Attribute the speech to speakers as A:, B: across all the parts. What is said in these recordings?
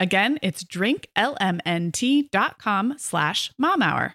A: Again, it's drinklmnt.com slash mom hour.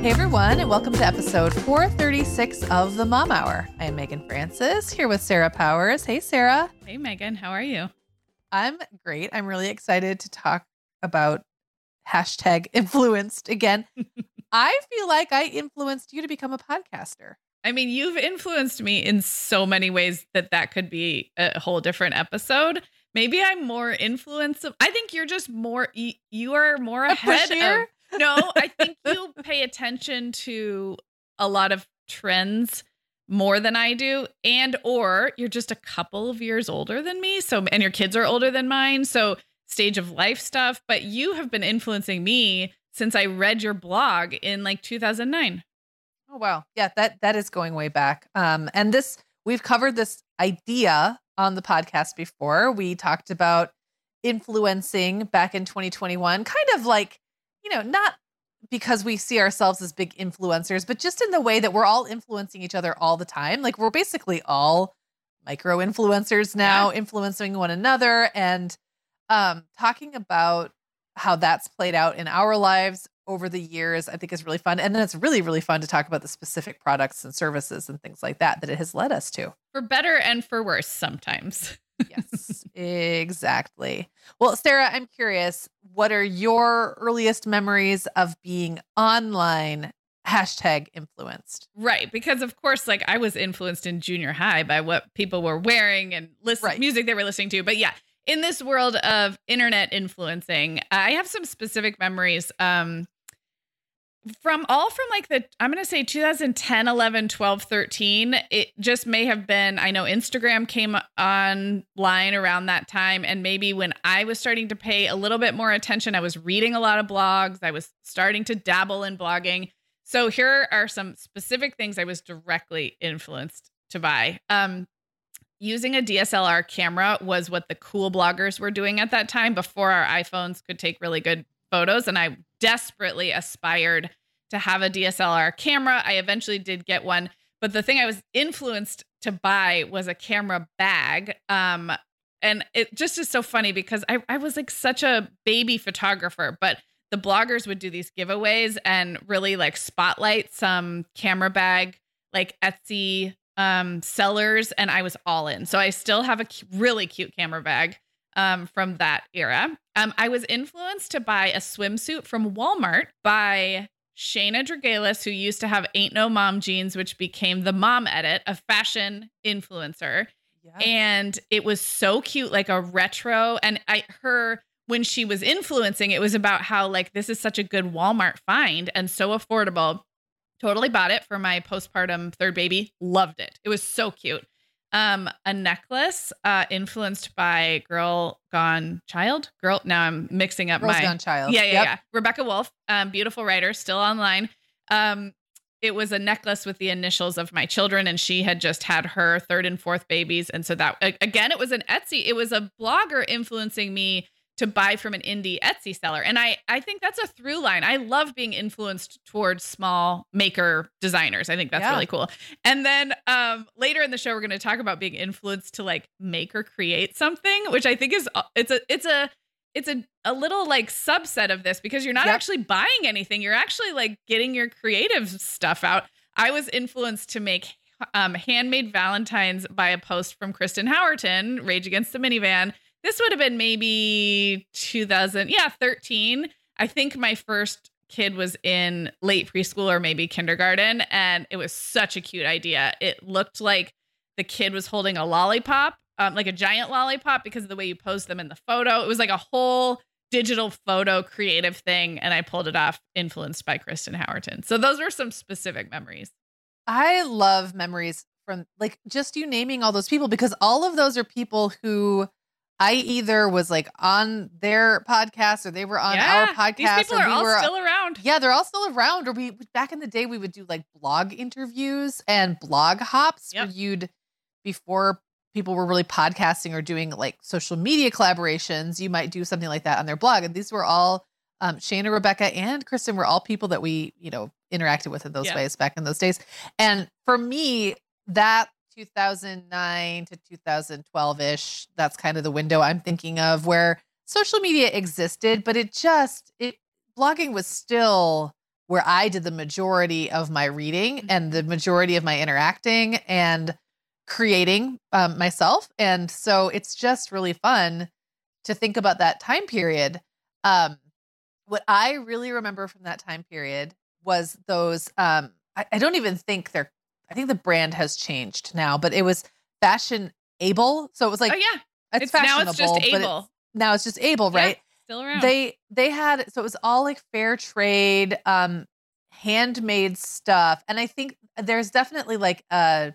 B: Hey everyone, and welcome to episode 436 of the Mom Hour. I am Meagan Francis here with Sarah Powers. Hey Sarah.
A: Hey Meagan, how are you?
B: I'm great. I'm really excited to talk about hashtag influenced again. I feel like I influenced you to become a podcaster.
A: I mean, you've influenced me in so many ways that that could be a whole different episode. Maybe I'm more influenced. I think you're just more. You are more ahead of. No, I think you pay attention to a lot of trends more than I do, and or you're just a couple of years older than me. So, and your kids are older than mine. So, stage of life stuff. But you have been influencing me since I read your blog in like 2009.
B: Oh wow. Yeah, that that is going way back. Um and this we've covered this idea on the podcast before. We talked about influencing back in 2021, kind of like, you know, not because we see ourselves as big influencers, but just in the way that we're all influencing each other all the time. Like we're basically all micro influencers now, yeah. influencing one another and um talking about how that's played out in our lives over the years, I think is really fun. And then it's really, really fun to talk about the specific products and services and things like that that it has led us to.
A: For better and for worse sometimes.
B: Yes, exactly. Well, Sarah, I'm curious, what are your earliest memories of being online hashtag influenced?
A: Right. Because of course, like I was influenced in junior high by what people were wearing and listen right. music they were listening to. But yeah, in this world of internet influencing, I have some specific memories um, from all from like the I'm going to say 2010, 11, 12, 13. It just may have been I know Instagram came online around that time and maybe when I was starting to pay a little bit more attention, I was reading a lot of blogs, I was starting to dabble in blogging. So here are some specific things I was directly influenced to buy. Um, using a DSLR camera was what the cool bloggers were doing at that time before our iPhones could take really good photos. And I desperately aspired to have a DSLR camera. I eventually did get one. But the thing I was influenced to buy was a camera bag. Um, and it just is so funny because I, I was like such a baby photographer, but the bloggers would do these giveaways and really like spotlight some camera bag, like Etsy um, sellers, and I was all in. So I still have a really cute camera bag um, from that era. Um, I was influenced to buy a swimsuit from Walmart by Shana Draugelis, who used to have Ain't No Mom jeans, which became the Mom Edit, a fashion influencer. Yes. And it was so cute, like a retro. And I her when she was influencing, it was about how like this is such a good Walmart find and so affordable. Totally bought it for my postpartum third baby. Loved it. It was so cute. Um, a necklace uh, influenced by Girl Gone Child. Girl, now I'm mixing up
B: Girls
A: my
B: Gone Child.
A: Yeah, yeah,
B: Yep.
A: yeah. Rebecca Woolf, um, beautiful writer, still online. Um, it was a necklace with the initials of my children, and she had just had her third and fourth babies, and so that again, it was an Etsy. It was a blogger influencing me to buy from an indie Etsy seller, and I I think that's a through line. I love being influenced towards small maker designers. I think that's
B: Yeah.
A: really cool. And then um, later in the show, we're going to talk about being influenced to like make or create something, which I think is uh, it's a it's a it's a, a little like subset of this because you're not
B: Yep.
A: actually buying anything. You're actually like getting your creative stuff out. I was influenced to make um, handmade Valentines by a post from Kristen Howerton, Rage Against the Minivan. This would have been maybe 2000, yeah, 13. I think my first kid was in late preschool or maybe kindergarten, and it was such a cute idea. It looked like the kid was holding a lollipop, um, like a giant lollipop, because of the way you posed them in the photo. It was like a whole digital photo creative thing, and I pulled it off, influenced by Kristen Howerton. So those were some specific memories.
B: I love memories from like just you naming all those people because all of those are people who I either was like on their podcast or they were on our podcast.
A: These people
B: or
A: are
B: we
A: all
B: were,
A: still around.
B: Yeah, they're all still around. Or we back in the day we would do like blog interviews and blog hops
A: Yep.
B: where you'd before people were really podcasting or doing like social media collaborations, you might do something like that on their blog. And these were all um Shana, Rebecca, and Kristen were all people that we, you know, interacted with in those
A: Yeah.
B: ways back in those days. And for me, that 2009 to 2012 ish, that's kind of the window I'm thinking of where social media existed, but it just, it, blogging was still where I did the majority of my reading and the majority of my interacting and creating um, myself. And so it's just really fun to think about that time period. Um, what I really remember from that time period was those, um, I, I don't even think they're, I think the brand has changed now, but it was fashion able. So it was like,
A: oh yeah,
B: it's,
A: it's now it's just
B: but it's-
A: able.
B: now it's just able,
A: Yeah,
B: right?
A: Still around.
B: they they had so it was all like fair trade um handmade stuff and i think there's definitely like a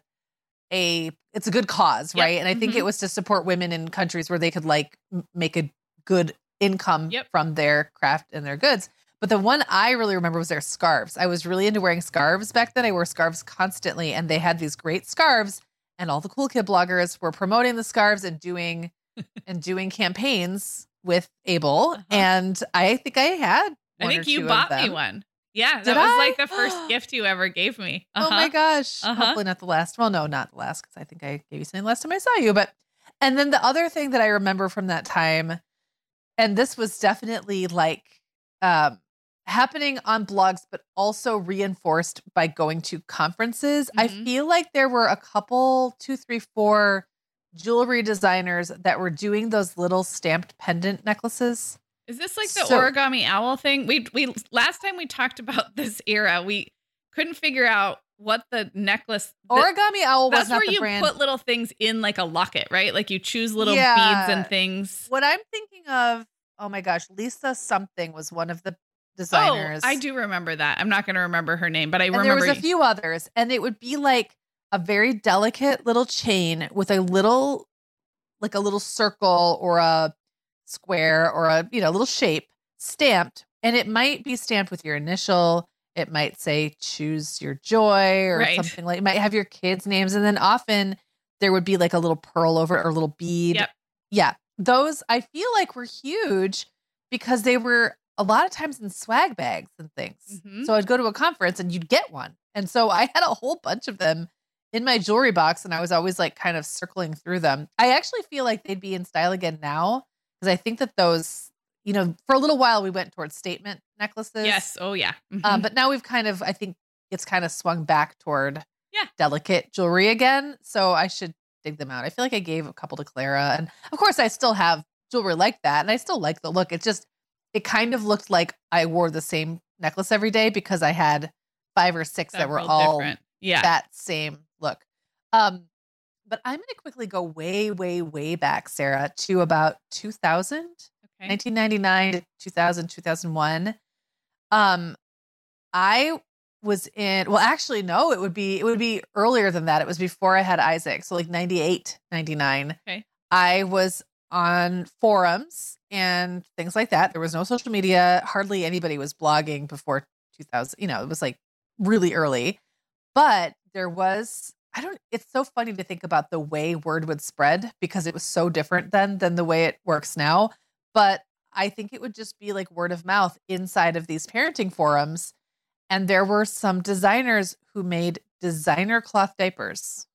B: a it's a good cause
A: Yep.
B: right and i think it
A: Mhm.
B: was to support women in countries where they could like m- make a good income
A: Yep.
B: from their craft and their goods but the one i really remember was their scarves i was really into wearing scarves back then i wore scarves constantly and they had these great scarves and all the cool kid bloggers were promoting the scarves and doing and doing campaigns with Able.
A: Uh-huh.
B: And I think I had.
A: I think you bought me one. Yeah, that
B: Did
A: was
B: I?
A: like the first gift you ever gave me.
B: Oh my
A: Uh-huh.
B: gosh.
A: Uh-huh.
B: Hopefully not the last. Well, no, not the last because I think I gave you something last time I saw you. But and then the other thing that I remember from that time, and this was definitely like um happening on blogs, but also reinforced by going to conferences. I
A: Mhm.
B: feel like there were a couple, two, three, four jewelry designers that were doing those little stamped pendant necklaces.
A: Is this like the
B: So-
A: origami owl thing? We we last time we talked about this era, we couldn't figure out what the necklace. the-
B: Origami Owl was
A: that's
B: not
A: where you
B: brand.
A: put little things in like a locket, right? Like you choose little beads and things.
B: what I'm thinking of, oh my gosh, Lisa something was one of the
A: Oh,
B: designers.
A: I do remember that. I'm not going to remember her name, but I
B: and
A: remember.
B: there was a few others, and it would be like a very delicate little chain with a little, like a little circle or a square or a you know little shape stamped, and it might be stamped with your initial. It might say "Choose Your Joy" or
A: Right.
B: something like. It might have your kids' names, and then often there would be like a little pearl over it or a little bead.
A: Yep.
B: Yeah, those I feel like were huge because they were a lot of times in swag bags and things.
A: Mhm.
B: So I'd go to a conference and you'd get one. And so I had a whole bunch of them in my jewelry box and I was always like kind of circling through them. I actually feel like they'd be in style again now because I think that those, you know, for a little while we went towards statement necklaces.
A: Yes. Oh yeah. Mhm.
B: Um, but now we've kind of, I think it's kind of swung back toward
A: Yeah.
B: delicate jewelry again. So I should dig them out. I feel like I gave a couple to Clara. And of course, I still have jewelry like that. And I still like the look. It's just, it kind of looked like I wore the same necklace every day because I had five or six that were all
A: different. Yeah.
B: that same look. Um, but I'm going to quickly go way, way, way back, Sarah, to about 2000.
A: okay.
B: 1999 to 2000 2001 um i was in well actually no it would be it would be earlier than that it was before i had isaac so like 98 99
A: okay
B: i was on forums and things like that. There was no social media. Hardly anybody was blogging before 2000 you know it was like really early. But there was i don't it's so funny to think about the way word would spread because it was so different then than the way it works now. But i think it would just be like word of mouth inside of these parenting forums. And there were some designers who made designer cloth diapers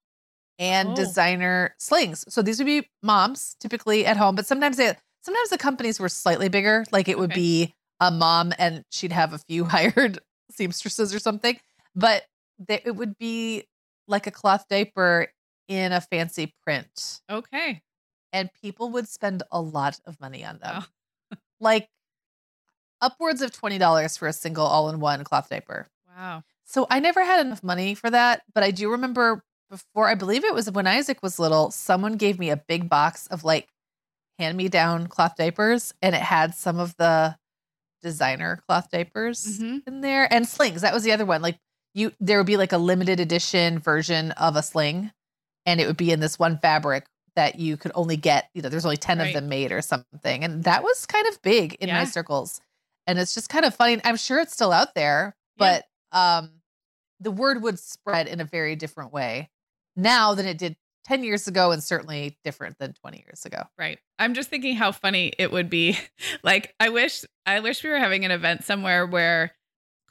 B: and oh. designer slings. So these would be moms typically at home, but sometimes they sometimes the companies were slightly bigger. Like it would okay. be a mom and she'd have a few hired seamstresses or something. But they, it would be like a cloth diaper in a fancy print.
A: Okay.
B: And people would spend a lot of money on them. Oh. like upwards of $20 for a single all in one cloth diaper.
A: Wow.
B: So I never had enough money for that, but I do remember before, I believe it was when Isaac was little, someone gave me a big box of like hand me down cloth diapers and it had some of the designer cloth diapers mm-hmm. in there and slings. That was the other one. Like you, there would be like a limited edition version of a sling and it would be in this one fabric that you could only get, you know, there's only 10 right. of them made or something. And that was kind of big in yeah. my circles and it's just kind of funny. I'm sure it's still out there, but yeah. um, the word would spread in a very different way now than it did 10 years ago and certainly different than 20 years ago.
A: Right. I'm just thinking how funny it would be. like I wish I wish we were having an event somewhere where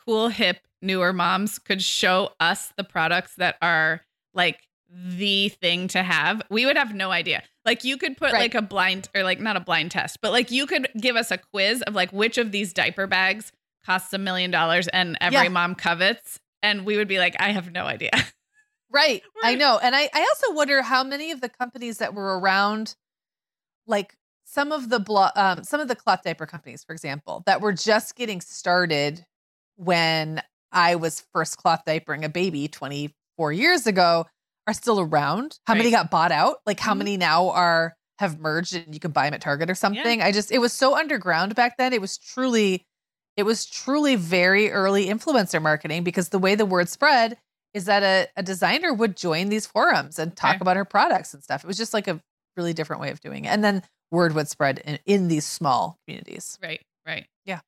A: cool hip newer moms could show us the products that are like the thing to have. We would have no idea. Like you could put right. like a blind or like not a blind test, but like you could give us a quiz of like which of these diaper bags costs a million dollars and every yeah. mom covets. And we would be like, I have no idea.
B: Right. I know. And I, I also wonder how many of the companies that were around, like some of the blo- um, some of the cloth diaper companies, for example, that were just getting started when I was first cloth diapering a baby 24 years ago are still around? How right. many got bought out? Like how mm-hmm. many now are have merged and you can buy them at Target or something? Yeah. I just it was so underground back then. It was truly it was truly very early influencer marketing because the way the word spread is that a, a designer would join these forums and talk okay. about her products and stuff. It was just like a really different way of doing it. And then word would spread in, in these small communities.
A: Right, right.
B: Yeah.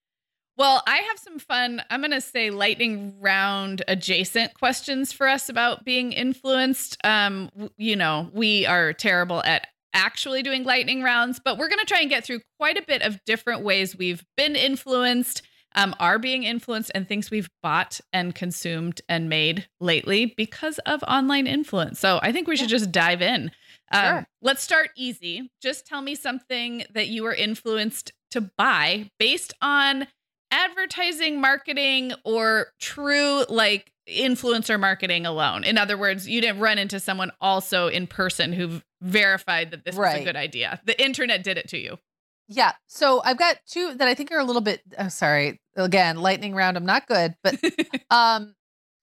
A: Well, I have some fun, I'm going to say lightning round adjacent questions for us about being influenced. Um, you know, we are terrible at actually doing lightning rounds, but we're going to try and get through quite a bit of different ways we've been influenced, um, are being influenced, and things we've bought and consumed and made lately because of online influence. So I think we should just dive in. Um, sure. Let's start easy. Just tell me something that you were influenced to buy based on advertising marketing or true like influencer marketing alone. In other words, you didn't run into someone also in person who verified that this right. was a good idea. The internet did it to you.
B: Yeah. So I've got two that I think are a little bit oh, sorry. Again, lightning round. I'm not good, but um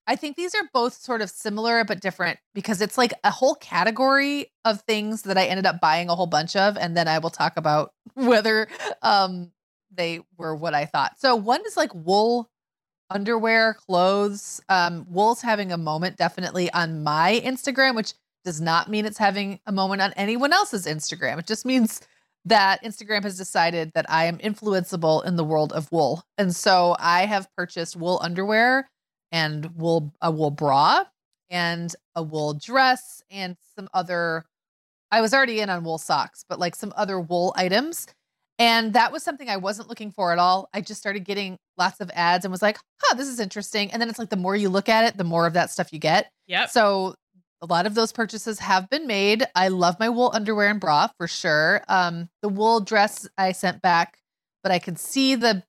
B: I think these are both sort of similar but different because it's like a whole category of things that I ended up buying a whole bunch of and then I will talk about whether um they were what I thought. So one is like wool underwear, clothes. Um, wool's having a moment definitely on my Instagram, which does not mean it's having a moment on anyone else's Instagram. It just means that Instagram has decided that I am influenceable in the world of wool. And so I have purchased wool underwear and wool a wool bra and a wool dress and some other I was already in on wool socks, but like some other wool items and that was something I wasn't looking for at all. I just started getting lots of ads and was like, huh, this is interesting. And then it's like the more you look at it, the more of that stuff you get.
A: Yeah.
B: So a lot of those purchases have been made. I love my wool underwear and bra for sure. Um, the wool dress I sent back, but I can see the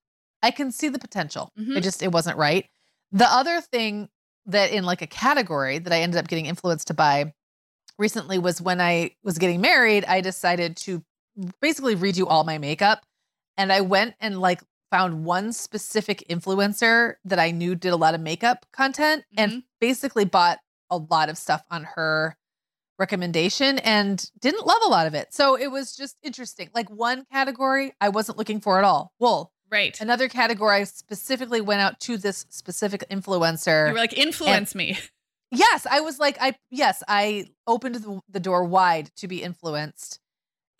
B: I can see the potential. Mm-hmm. It just it wasn't right. The other thing that in like a category that I ended up getting influenced to buy recently was when I was getting married, I decided to basically redo all my makeup. And I went and like found one specific influencer that I knew did a lot of makeup content mm-hmm. and basically bought a lot of stuff on her recommendation and didn't love a lot of it. So it was just interesting. Like one category I wasn't looking for at all wool.
A: Right.
B: Another category I specifically went out to this specific influencer.
A: You were like, influence me.
B: Yes, I was like, I yes, I opened the, the door wide to be influenced.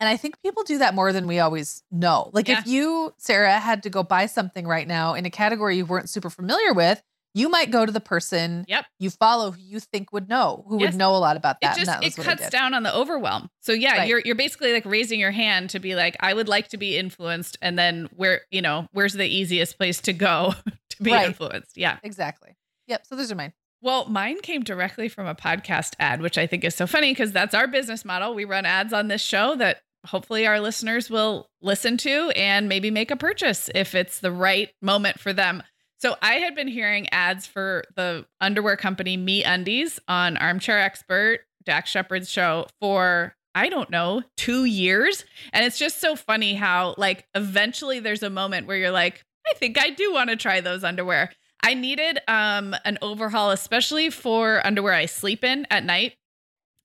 B: And I think people do that more than we always know. Like yeah. if you, Sarah, had to go buy something right now in a category you weren't super familiar with, you might go to the person
A: yep.
B: you follow who you think would know, who yes. would know a lot about that.
A: It just it cuts down on the overwhelm. So yeah, right. you're you're basically like raising your hand to be like, I would like to be influenced, and then where you know where's the easiest place to go to be right. influenced? Yeah,
B: exactly. Yep. So those are mine.
A: Well, mine came directly from a podcast ad, which I think is so funny because that's our business model. We run ads on this show that hopefully our listeners will listen to and maybe make a purchase if it's the right moment for them. So I had been hearing ads for the underwear company Me Undies on Armchair Expert, Dax Shepard's show for I don't know, 2 years. And it's just so funny how like eventually there's a moment where you're like, I think I do want to try those underwear. I needed um an overhaul especially for underwear I sleep in at night.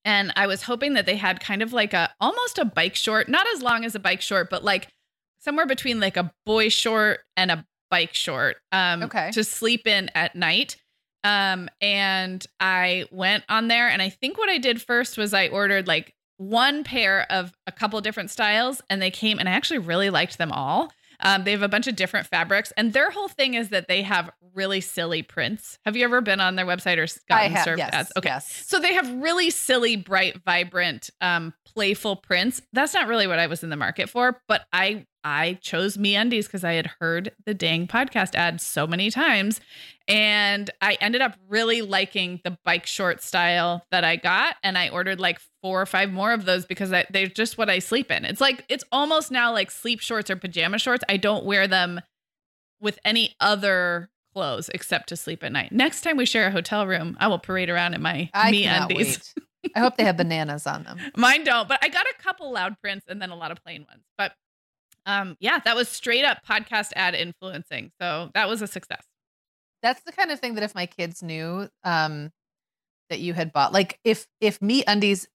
A: And I was hoping that they had kind of like a almost a bike short, not as long as a bike short, but like somewhere between like a boy short and a bike short um, okay. to sleep in at night. Um, and I went on there, and I think what I did first was I ordered like one pair of a couple different styles, and they came, and I actually really liked them all. Um, they have a bunch of different fabrics, and their whole thing is that they have really silly prints. Have you ever been on their website or gotten
B: have,
A: served
B: yes,
A: ads? Okay,
B: yes.
A: so they have really silly, bright, vibrant, um, playful prints. That's not really what I was in the market for, but I I chose Me Undies because I had heard the dang podcast ad so many times. And I ended up really liking the bike short style that I got. And I ordered like four or five more of those because I, they're just what I sleep in. It's like, it's almost now like sleep shorts or pajama shorts. I don't wear them with any other clothes except to sleep at night. Next time we share a hotel room, I will parade around in my
B: I
A: Me Undies.
B: I hope they have bananas on them.
A: Mine don't, but I got a couple loud prints and then a lot of plain ones. But um, yeah, that was straight up podcast ad influencing. So that was a success.
B: That's the kind of thing that if my kids knew um, that you had bought, like if if Me Undies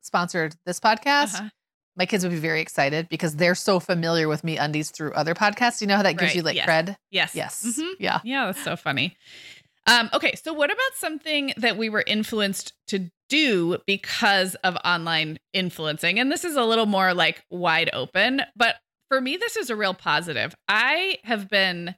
B: sponsored this podcast, uh-huh. my kids would be very excited because they're so familiar with Me Undies through other podcasts. You know how that gives right. you like
A: yes.
B: cred?
A: Yes.
B: Yes.
A: Mm-hmm.
B: Yeah.
A: Yeah, that's so funny. Um, okay, so what about something that we were influenced to do because of online influencing? And this is a little more like wide open, but for me, this is a real positive. I have been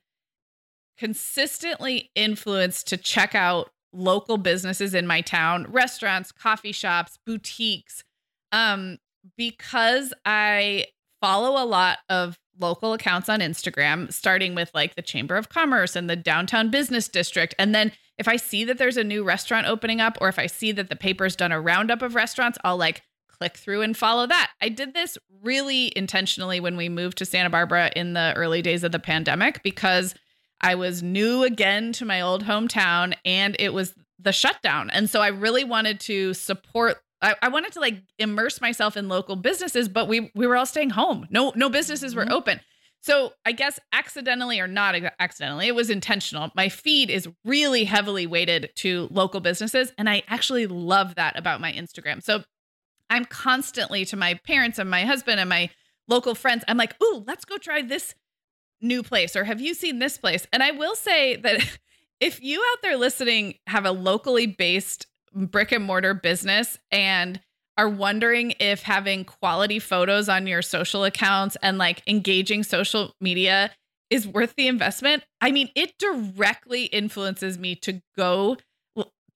A: consistently influenced to check out local businesses in my town, restaurants, coffee shops, boutiques, um, because I follow a lot of local accounts on Instagram, starting with like the Chamber of Commerce and the Downtown Business District. And then if I see that there's a new restaurant opening up, or if I see that the paper's done a roundup of restaurants, I'll like click through and follow that. I did this really intentionally when we moved to Santa Barbara in the early days of the pandemic because I was new again to my old hometown and it was the shutdown. And so I really wanted to support I, I wanted to like immerse myself in local businesses, but we we were all staying home. No no businesses were mm-hmm. open. So I guess accidentally or not accidentally, it was intentional. My feed is really heavily weighted to local businesses, and I actually love that about my Instagram. So I'm constantly to my parents and my husband and my local friends, I'm like, ooh, let's go try this new place or have you seen this place? And I will say that if you out there listening have a locally based brick and mortar business and are wondering if having quality photos on your social accounts and like engaging social media is worth the investment, I mean, it directly influences me to go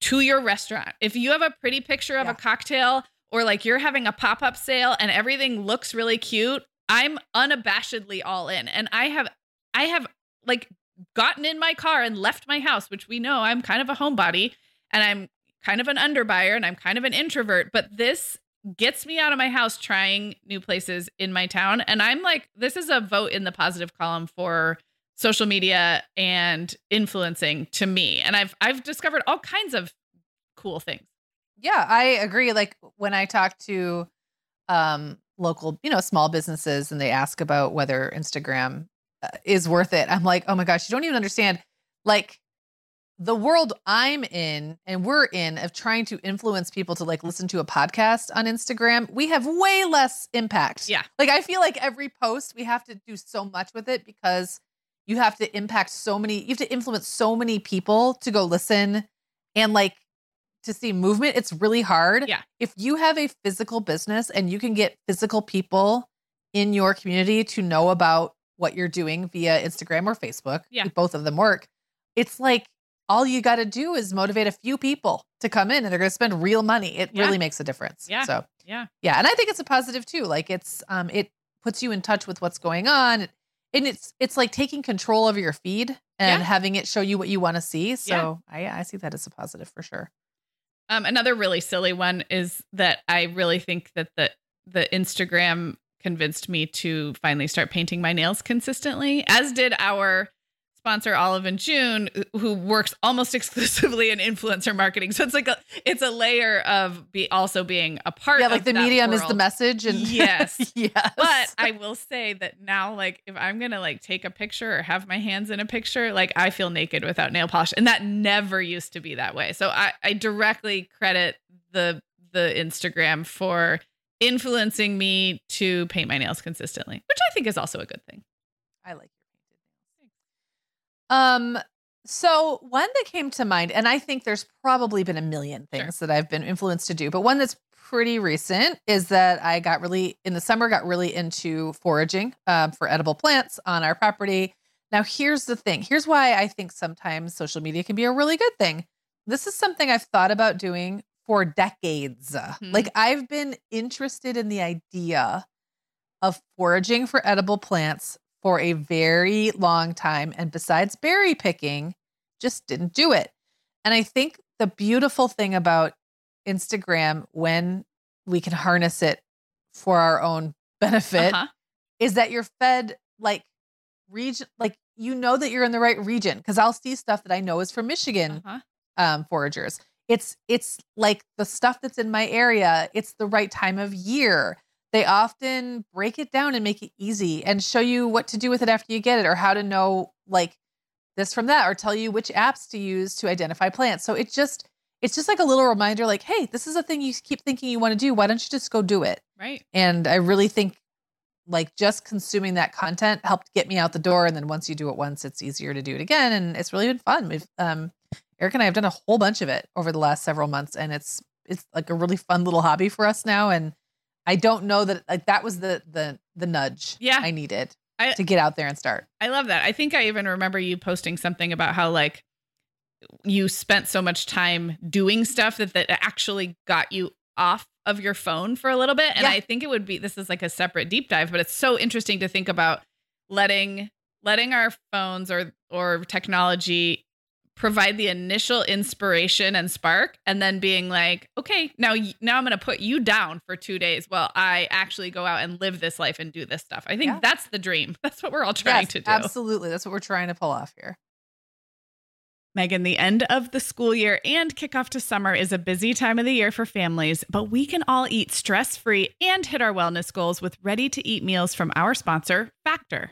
A: to your restaurant. If you have a pretty picture of yeah. a cocktail or like you're having a pop up sale and everything looks really cute, I'm unabashedly all in. And I have, I have like gotten in my car and left my house, which we know I'm kind of a homebody and I'm kind of an underbuyer and I'm kind of an introvert, but this gets me out of my house trying new places in my town. And I'm like, this is a vote in the positive column for social media and influencing to me. And I've I've discovered all kinds of cool things.
B: Yeah, I agree. Like when I talk to um, local, you know, small businesses and they ask about whether Instagram uh, is worth it, I'm like, oh my gosh, you don't even understand. Like the world I'm in and we're in of trying to influence people to like listen to a podcast on Instagram, we have way less impact.
A: Yeah.
B: Like I feel like every post we have to do so much with it because you have to impact so many, you have to influence so many people to go listen and like to see movement. It's really hard.
A: Yeah.
B: If you have a physical business and you can get physical people in your community to know about what you're doing via Instagram or Facebook,
A: yeah.
B: both of them work. It's like all you got to do is motivate a few people to come in and they're going to spend real money. It yeah. really makes a difference.
A: Yeah.
B: So,
A: yeah.
B: Yeah. And I think it's a positive too. Like it's, um, it puts you in touch with what's going on. And it's, it's like taking control over your feed and yeah. having it show you what you want to see. So I, I see that as a positive for sure.
A: Um, another really silly one is that I really think that the, the Instagram convinced me to finally start painting my nails consistently, as did our sponsor Olive and June, who works almost exclusively in influencer marketing. So it's like a it's a layer of be also being a part.
B: Yeah, like the medium
A: world.
B: is the message, and
A: yes,
B: yes.
A: But I will say that now, like if I'm gonna like take a picture or have my hands in a picture, like I feel naked without nail polish, and that never used to be that way. So I I directly credit the the Instagram for influencing me to paint my nails consistently, which I think is also a good thing.
B: I like um, so one that came to mind, and I think there's probably been a million things sure. that I've been influenced to do, but one that's pretty recent is that I got really in the summer got really into foraging um, for edible plants on our property. Now, here's the thing. Here's why I think sometimes social media can be a really good thing. This is something I've thought about doing for decades. Mm-hmm. Like I've been interested in the idea of foraging for edible plants for a very long time. And besides berry picking, just didn't do it. And I think the beautiful thing about Instagram when we can harness it for our own benefit uh-huh. is that you're fed like region like you know that you're in the right region because I'll see stuff that I know is from Michigan uh-huh. um, foragers. It's it's like the stuff that's in my area. It's the right time of year they often break it down and make it easy and show you what to do with it after you get it or how to know like this from that or tell you which apps to use to identify plants. So it just it's just like a little reminder like hey, this is a thing you keep thinking you want to do. Why don't you just go do it?
A: Right.
B: And I really think like just consuming that content helped get me out the door and then once you do it once it's easier to do it again and it's really been fun. We've um Eric and I have done a whole bunch of it over the last several months and it's it's like a really fun little hobby for us now and I don't know that like that was the the the nudge
A: yeah.
B: I needed I, to get out there and start.
A: I love that. I think I even remember you posting something about how like you spent so much time doing stuff that that actually got you off of your phone for a little bit. And yeah. I think it would be this is like a separate deep dive, but it's so interesting to think about letting letting our phones or or technology provide the initial inspiration and spark and then being like okay now now i'm going to put you down for 2 days while i actually go out and live this life and do this stuff. I think yeah. that's the dream. That's what we're all trying yes, to do.
B: absolutely. That's what we're trying to pull off here.
A: Meagan, the end of the school year and kickoff to summer is a busy time of the year for families, but we can all eat stress free and hit our wellness goals with ready to eat meals from our sponsor, Factor.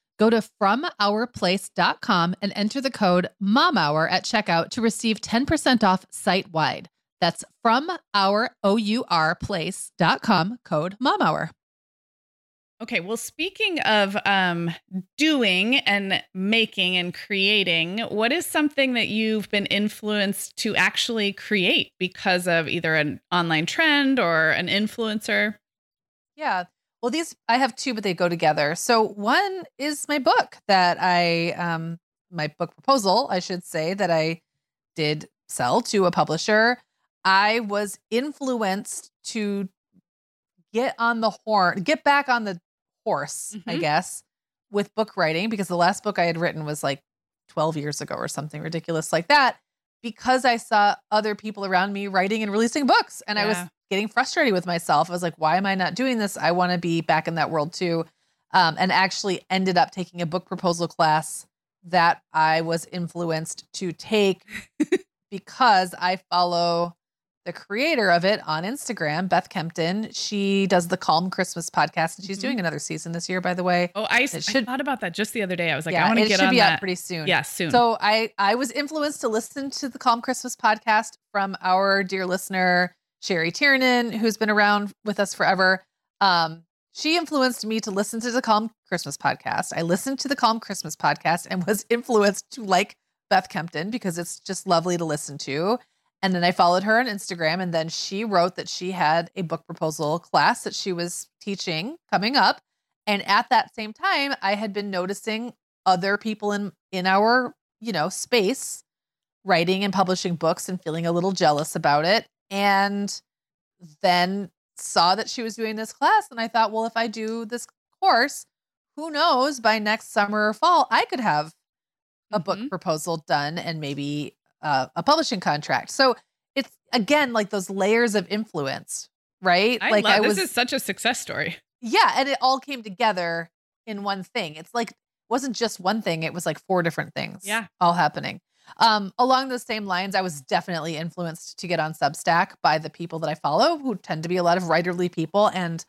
C: Go to FromOurPlace.com and enter the code MOMHOUR at checkout to receive 10% off site wide. That's from our code MOMHOUR.
A: Okay, well, speaking of um, doing and making and creating, what is something that you've been influenced to actually create because of either an online trend or an influencer?
B: Yeah. Well, these I have two, but they go together. So one is my book that I, um, my book proposal, I should say, that I did sell to a publisher. I was influenced to get on the horn, get back on the horse, mm-hmm. I guess, with book writing because the last book I had written was like 12 years ago or something ridiculous like that because I saw other people around me writing and releasing books and yeah. I was getting frustrated with myself. I was like, why am I not doing this? I want to be back in that world too. Um, and actually ended up taking a book proposal class that I was influenced to take because I follow the creator of it on Instagram, Beth Kempton. She does the Calm Christmas podcast, and she's mm-hmm. doing another season this year, by the way.
A: Oh, I, should, I thought about that just the other day. I was like, yeah, I want to get on that.
B: pretty soon.
A: Yeah, soon.
B: So I I was influenced to listen to the Calm Christmas podcast from our dear listener Sherry Tiernan, who's been around with us forever. Um, she influenced me to listen to the Calm Christmas podcast. I listened to the Calm Christmas podcast and was influenced to like Beth Kempton because it's just lovely to listen to. And then I followed her on Instagram, and then she wrote that she had a book proposal class that she was teaching coming up. And at that same time, I had been noticing other people in in our you know space writing and publishing books and feeling a little jealous about it. And then saw that she was doing this class, and I thought, well, if I do this course, who knows? By next summer or fall, I could have a book mm-hmm. proposal done and maybe uh, a publishing contract. So it's again like those layers of influence, right?
A: I
B: like
A: love, I was, this is such a success story.
B: Yeah, and it all came together in one thing. It's like wasn't just one thing; it was like four different things.
A: Yeah,
B: all happening. Um, along those same lines, I was definitely influenced to get on Substack by the people that I follow, who tend to be a lot of writerly people, and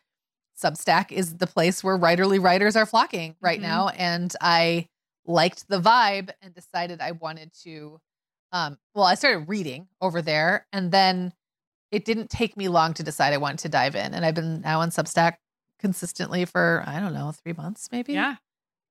B: Substack is the place where writerly writers are flocking right mm-hmm. now. And I liked the vibe and decided I wanted to um, well, I started reading over there, and then it didn't take me long to decide I wanted to dive in. And I've been now on Substack consistently for I don't know three months maybe.
A: Yeah,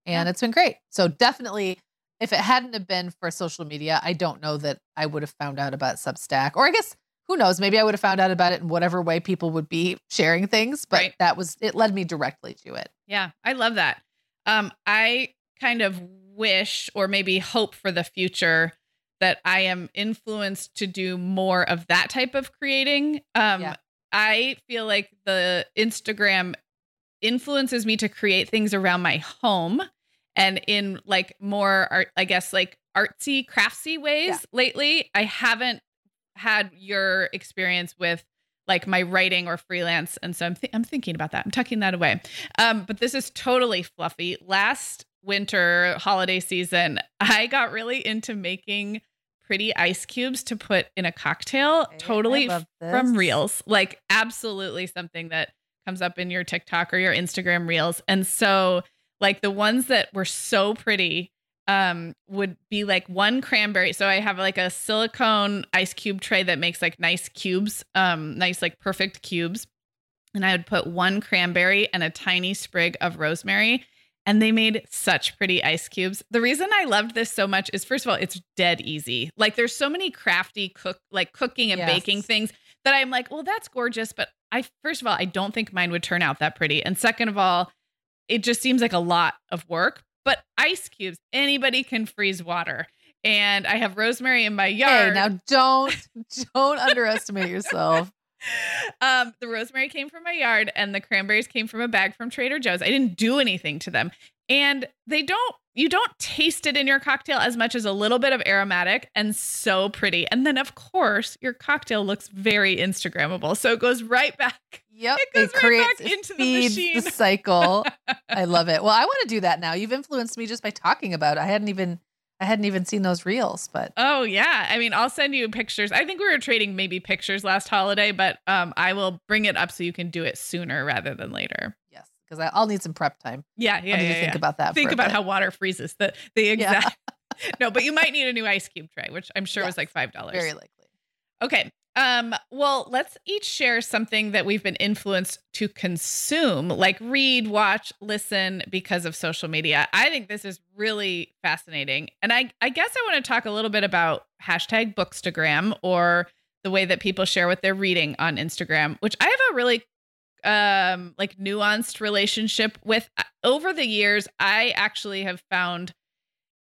B: and yeah. it's been great. So definitely, if it hadn't have been for social media, I don't know that I would have found out about Substack, or I guess who knows, maybe I would have found out about it in whatever way people would be sharing things. But right. that was it led me directly to it.
A: Yeah, I love that. Um, I kind of wish or maybe hope for the future that I am influenced to do more of that type of creating. Um, yeah. I feel like the Instagram influences me to create things around my home and in like more art, I guess like artsy, craftsy ways yeah. lately. I haven't had your experience with like my writing or freelance. And so I'm, th- I'm thinking about that. I'm tucking that away. Um, but this is totally fluffy. Last winter holiday season, I got really into making pretty ice cubes to put in a cocktail. Totally from Reels. Like absolutely something that comes up in your TikTok or your Instagram Reels. And so like the ones that were so pretty um would be like one cranberry. So I have like a silicone ice cube tray that makes like nice cubes, um nice like perfect cubes. And I would put one cranberry and a tiny sprig of rosemary and they made such pretty ice cubes. The reason I loved this so much is first of all, it's dead easy. Like there's so many crafty cook like cooking and yes. baking things that I'm like, well, that's gorgeous, but I first of all, I don't think mine would turn out that pretty. And second of all, it just seems like a lot of work. But ice cubes, anybody can freeze water. And I have rosemary in my yard.
B: Hey, now don't don't underestimate yourself.
A: Um, the rosemary came from my yard and the cranberries came from a bag from Trader Joe's. I didn't do anything to them. And they don't you don't taste it in your cocktail as much as a little bit of aromatic and so pretty. And then of course, your cocktail looks very Instagrammable. So it goes right back.
B: Yep. It goes it right creates, back into the machine. The cycle. I love it. Well, I want to do that now. You've influenced me just by talking about it. I hadn't even I hadn't even seen those reels, but
A: oh yeah, I mean, I'll send you pictures. I think we were trading maybe pictures last holiday, but um, I will bring it up so you can do it sooner rather than later.
B: Yes, because I'll need some prep time.
A: Yeah, yeah,
B: I need
A: yeah,
B: to think about that.
A: Think about how water freezes. The the exact. Yeah. no, but you might need a new ice cube tray, which I'm sure yes, was like five dollars.
B: Very likely.
A: Okay, um, well, let's each share something that we've been influenced to consume, like read, watch, listen because of social media. I think this is really fascinating. And I, I guess I want to talk a little bit about hashtag bookstagram or the way that people share what they're reading on Instagram, which I have a really um like nuanced relationship with over the years i actually have found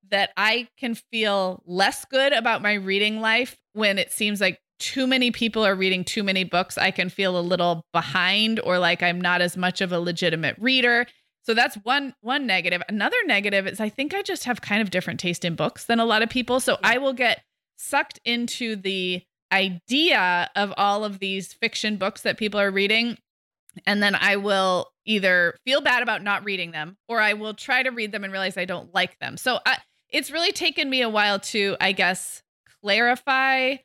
A: that i can feel less good about my reading life when it seems like too many people are reading too many books, I can feel a little behind or like I'm not as much of a legitimate reader. So that's one one negative. Another negative is I think I just have kind of different taste in books than a lot of people. So I will get sucked into the idea of all of these fiction books that people are reading and then I will either feel bad about not reading them or I will try to read them and realize I don't like them. So I, it's really taken me a while to I guess clarify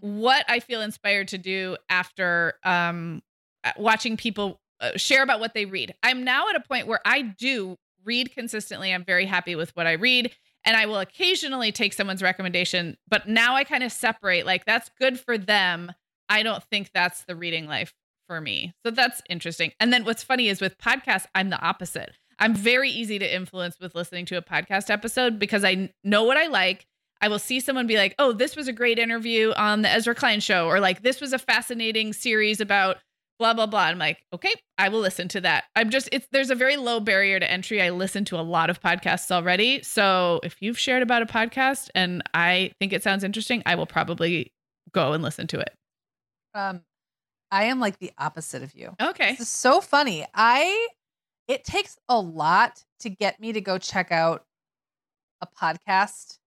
A: what I feel inspired to do after um, uh, watching people uh, share about what they read. I'm now at a point where I do read consistently. I'm very happy with what I read. And I will occasionally take someone's recommendation, but now I kind of separate like that's good for them. I don't think that's the reading life for me. So that's interesting. And then what's funny is with podcasts, I'm the opposite. I'm very easy to influence with listening to a podcast episode because I know what I like. I will see someone be like, "Oh, this was a great interview on the Ezra Klein show," or like, "This was a fascinating series about blah blah blah." I'm like, "Okay, I will listen to that." I'm just it's there's a very low barrier to entry. I listen to a lot of podcasts already, so if you've shared about a podcast and I think it sounds interesting, I will probably go and listen to it.
B: Um, I am like the opposite of you.
A: Okay,
B: this is so funny. I it takes a lot to get me to go check out a podcast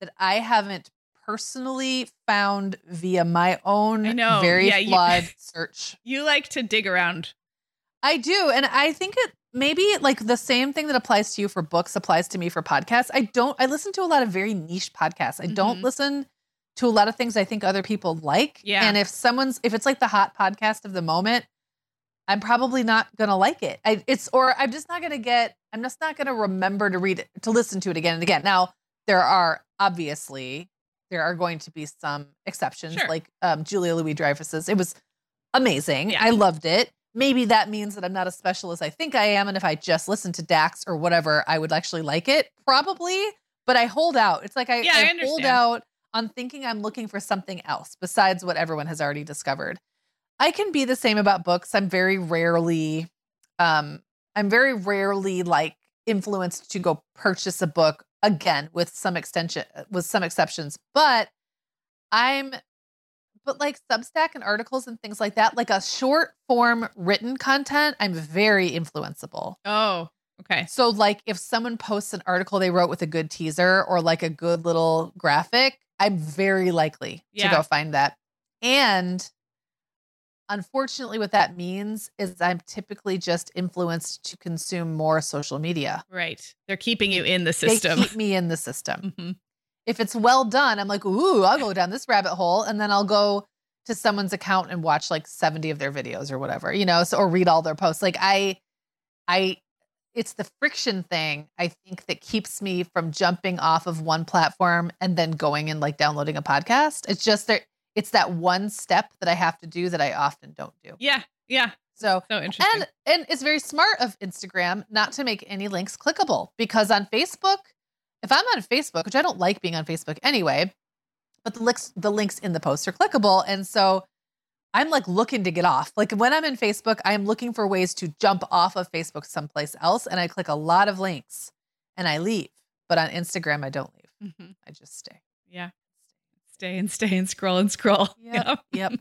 B: that I haven't personally found via my own very yeah, flawed you, search.
A: You like to dig around.
B: I do. And I think it maybe like the same thing that applies to you for books applies to me for podcasts. I don't, I listen to a lot of very niche podcasts. I mm-hmm. don't listen to a lot of things I think other people like.
A: Yeah.
B: And if someone's, if it's like the hot podcast of the moment, I'm probably not gonna like it. I, it's or I'm just not gonna get. I'm just not gonna remember to read it to listen to it again and again. Now there are obviously there are going to be some exceptions, sure. like um, Julia Louis Dreyfus's. It was amazing. Yeah. I loved it. Maybe that means that I'm not as special as I think I am, and if I just listen to Dax or whatever, I would actually like it. Probably, but I hold out. It's like I,
A: yeah,
B: I, I hold out on thinking I'm looking for something else besides what everyone has already discovered. I can be the same about books. I'm very rarely, um, I'm very rarely like influenced to go purchase a book again with some extension uh, with some exceptions but i'm but like substack and articles and things like that like a short form written content i'm very influenceable.
A: Oh okay.
B: So like if someone posts an article they wrote with a good teaser or like a good little graphic i'm very likely yeah. to go find that. And Unfortunately, what that means is I'm typically just influenced to consume more social media.
A: Right. They're keeping you in the system.
B: They keep me in the system. Mm-hmm. If it's well done, I'm like, ooh, I'll go down this rabbit hole. And then I'll go to someone's account and watch like 70 of their videos or whatever, you know, so or read all their posts. Like I I it's the friction thing I think that keeps me from jumping off of one platform and then going and like downloading a podcast. It's just that it's that one step that I have to do that I often don't do.
A: Yeah. Yeah.
B: So,
A: so interesting.
B: And and it's very smart of Instagram not to make any links clickable because on Facebook, if I'm on Facebook, which I don't like being on Facebook anyway, but the links the links in the post are clickable. And so I'm like looking to get off. Like when I'm in Facebook, I am looking for ways to jump off of Facebook someplace else. And I click a lot of links and I leave. But on Instagram, I don't leave. Mm-hmm. I just stay.
A: Yeah. Stay and stay and scroll and scroll.
B: Yep. Yep.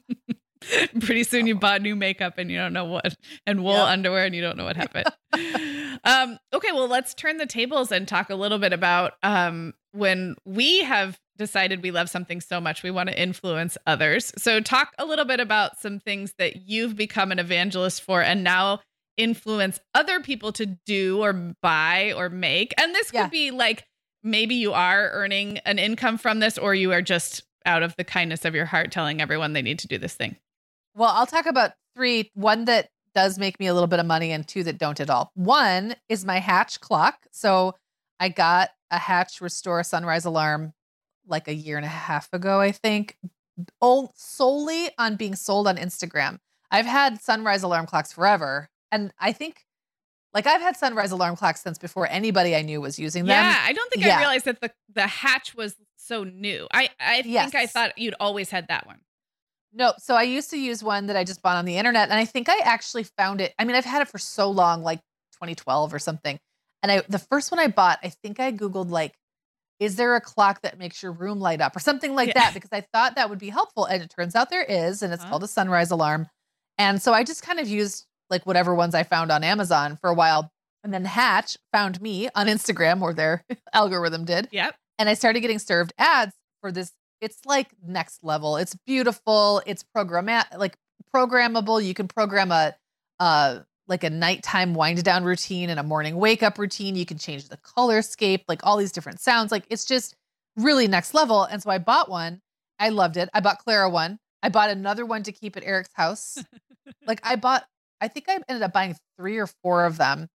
A: Pretty soon you bought new makeup and you don't know what, and wool yep. underwear and you don't know what happened. um, okay, well, let's turn the tables and talk a little bit about um, when we have decided we love something so much we want to influence others. So, talk a little bit about some things that you've become an evangelist for and now influence other people to do or buy or make. And this yeah. could be like maybe you are earning an income from this or you are just out of the kindness of your heart telling everyone they need to do this thing.
B: Well, I'll talk about three one that does make me a little bit of money and two that don't at all. One is my Hatch clock. So, I got a Hatch Restore Sunrise alarm like a year and a half ago, I think, solely on being sold on Instagram. I've had sunrise alarm clocks forever. And I think like I've had sunrise alarm clocks since before anybody I knew was using them.
A: Yeah, I don't think yeah. I realized that the the hatch was so new. I I yes. think I thought you'd always had that one.
B: No, so I used to use one that I just bought on the internet and I think I actually found it. I mean, I've had it for so long like 2012 or something. And I the first one I bought, I think I googled like is there a clock that makes your room light up or something like yeah. that? Because I thought that would be helpful. And it turns out there is, and it's huh called a sunrise alarm. And so I just kind of used like whatever ones I found on Amazon for a while. And then Hatch found me on Instagram or their algorithm did.
A: Yep.
B: And I started getting served ads for this. It's like next level. It's beautiful. It's program like programmable. You can program a uh like a nighttime wind down routine and a morning wake up routine. You can change the color scape, like all these different sounds. Like it's just really next level. And so I bought one. I loved it. I bought Clara one. I bought another one to keep at Eric's house. like I bought, I think I ended up buying three or four of them.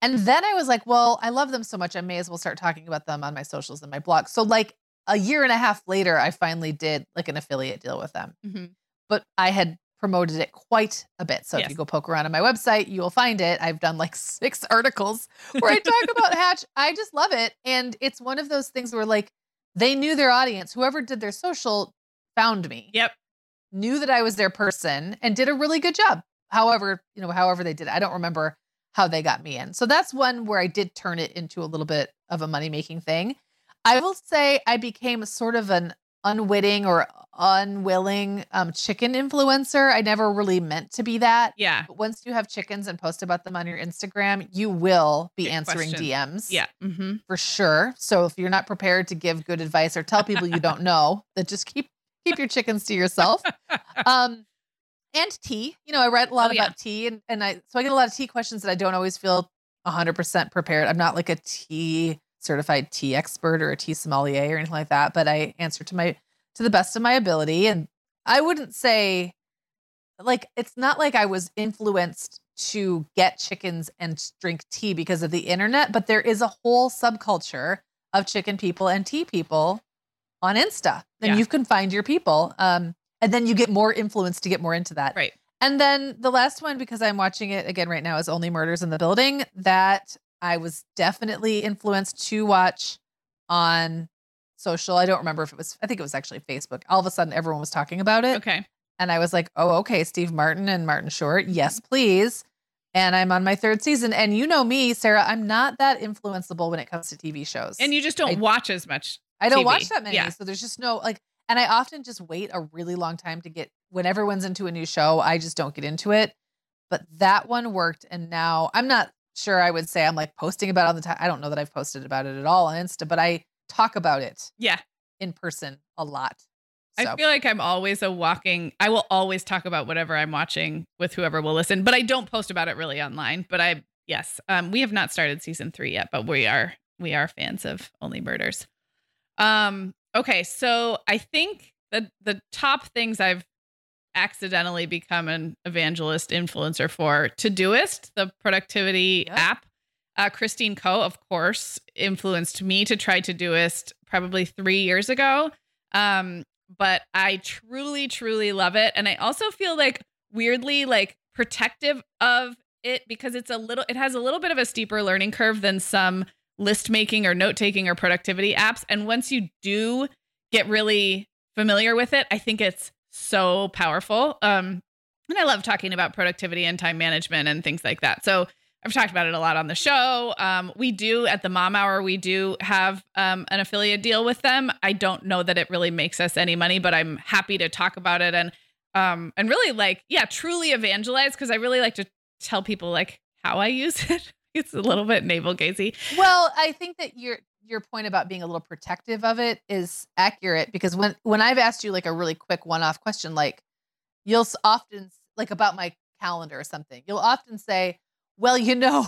B: And then I was like, well, I love them so much. I may as well start talking about them on my socials and my blog. So, like a year and a half later, I finally did like an affiliate deal with them. Mm-hmm. But I had promoted it quite a bit. So yes. if you go poke around on my website, you will find it. I've done like six articles where I talk about Hatch. I just love it. And it's one of those things where like they knew their audience. Whoever did their social found me.
A: Yep.
B: Knew that I was their person and did a really good job. However, you know, however they did. I don't remember how they got me in. So that's one where I did turn it into a little bit of a money making thing. I will say I became sort of an unwitting or unwilling um, chicken influencer. I never really meant to be that.
A: Yeah.
B: But once you have chickens and post about them on your Instagram, you will be
A: good
B: answering
A: question.
B: DMs.
A: Yeah. Mm-hmm.
B: For sure. So if you're not prepared to give good advice or tell people you don't know, that just keep keep your chickens to yourself. um and tea. You know, I read a lot
A: oh,
B: about
A: yeah.
B: tea and, and I so I get a lot of tea questions that I don't always feel 100% prepared. I'm not like a tea certified tea expert or a tea sommelier or anything like that, but I answer to my to the best of my ability. And I wouldn't say like it's not like I was influenced to get chickens and drink tea because of the internet, but there is a whole subculture of chicken people and tea people on Insta. And yeah. you can find your people. Um, and then you get more influence to get more into that.
A: Right.
B: And then the last one, because I'm watching it again right now, is Only Murders in the Building. That I was definitely influenced to watch on social. I don't remember if it was, I think it was actually Facebook. All of a sudden, everyone was talking about it.
A: Okay.
B: And I was like, oh, okay, Steve Martin and Martin Short. Yes, please. And I'm on my third season. And you know me, Sarah, I'm not that influenceable when it comes to TV shows.
A: And you just don't I, watch as much.
B: I don't
A: TV.
B: watch that many.
A: Yeah.
B: So there's just no, like, and I often just wait a really long time to get, when everyone's into a new show, I just don't get into it. But that one worked. And now I'm not sure I would say I'm like posting about it all the time. I don't know that I've posted about it at all on Insta, but I talk about it.
A: Yeah.
B: In person a lot.
A: So. I feel like I'm always a walking, I will always talk about whatever I'm watching with whoever will listen, but I don't post about it really online. But I, yes, um, we have not started season three yet, but we are, we are fans of Only Murders. Um, okay. So I think the, the top things I've accidentally become an evangelist influencer for Todoist, the productivity yep. app. Uh, Christine Koh, of course, influenced me to try to Todoist probably three years ago. Um, but I truly, truly love it. And I also feel like weirdly like protective of it because it's a little, it has a little bit of a steeper learning curve than some list making or note taking or productivity apps. And once you do get really familiar with it, I think it's so powerful. Um, and I love talking about productivity and time management and things like that. So I've talked about it a lot on the show. Um, we do at the Mom Hour, we do have um, an affiliate deal with them. I don't know that it really makes us any money, but I'm happy to talk about it and um, and really like yeah, truly evangelize because I really like to tell people like how I use it. It's a little bit navel gazy.
B: Well, I think that your your point about being a little protective of it is accurate because when when I've asked you like a really quick one off question, like you'll often like about my calendar or something, you'll often say well, you know,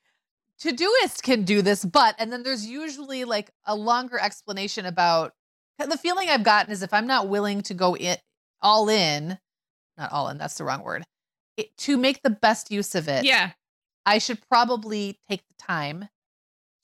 B: Todoist can do this, but, and then there's usually like a longer explanation about the feeling I've gotten is if I'm not willing to go in all in, not all in, that's the wrong word, it, to make the best use of it.
A: Yeah.
B: I should probably take the time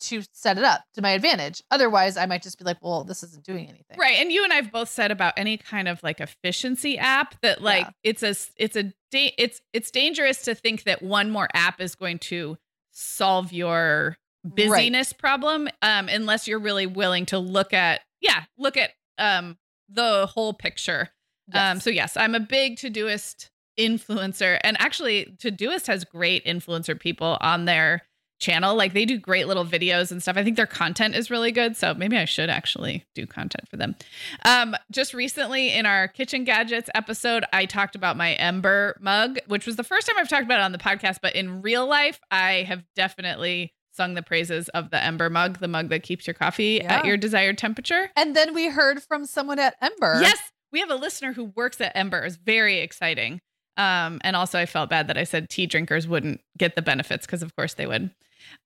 B: to set it up to my advantage. Otherwise, I might just be like, well, this isn't doing anything.
A: Right. And you and I've both said about any kind of like efficiency app that like yeah. it's a it's a it's it's dangerous to think that one more app is going to solve your busyness right. problem um unless you're really willing to look at yeah, look at um the whole picture. Yes. Um so yes, I'm a big Todoist influencer and actually Todoist has great influencer people on their channel. Like they do great little videos and stuff. I think their content is really good. So maybe I should actually do content for them. Um, just recently in our kitchen gadgets episode, I talked about my Ember mug, which was the first time I've talked about it on the podcast. But in real life, I have definitely sung the praises of the Ember mug, the mug that keeps your coffee yeah. at your desired temperature.
B: And then we heard from someone at Ember.
A: Yes, we have a listener who works at Ember. It's very exciting. Um, and also, I felt bad that I said tea drinkers wouldn't get the benefits because, of course, they would.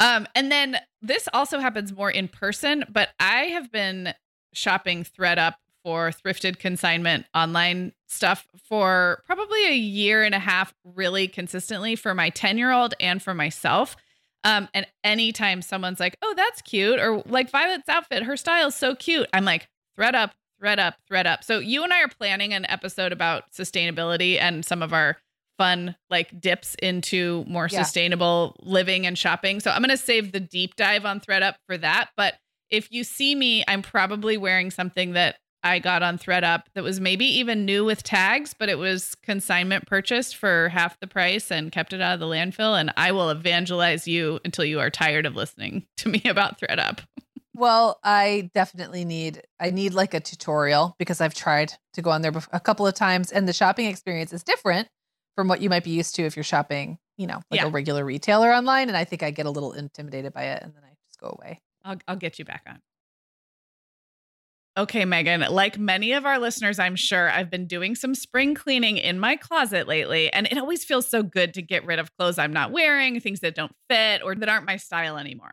A: Um, and then this also happens more in person, but I have been shopping thredUP for thrifted consignment online stuff for probably a year and a half, really consistently for my 10 year old and for myself. Um, and anytime someone's like, oh, that's cute, or like Violet's outfit, her style is so cute, I'm like, thredUP, thread up, thredUP. So you and I are planning an episode about sustainability and some of our fun like dips into more yeah. sustainable living and shopping. So I'm going to save the deep dive on thredUP for that, but if you see me, I'm probably wearing something that I got on thredUP that was maybe even new with tags, but it was consignment purchased for half the price and kept it out of the landfill. And I will evangelize you until you are tired of listening to me about thredUP.
B: Well, I definitely need I need like a tutorial because I've tried to go on there a couple of times and the shopping experience is different from what you might be used to if you're shopping, you know, like yeah. a regular retailer online and I think I get a little intimidated by it and then I just go away.
A: I'll I'll get you back on. Okay, Meagan, like many of our listeners, I'm sure I've been doing some spring cleaning in my closet lately, and it always feels so good to get rid of clothes I'm not wearing, things that don't fit or that aren't my style anymore.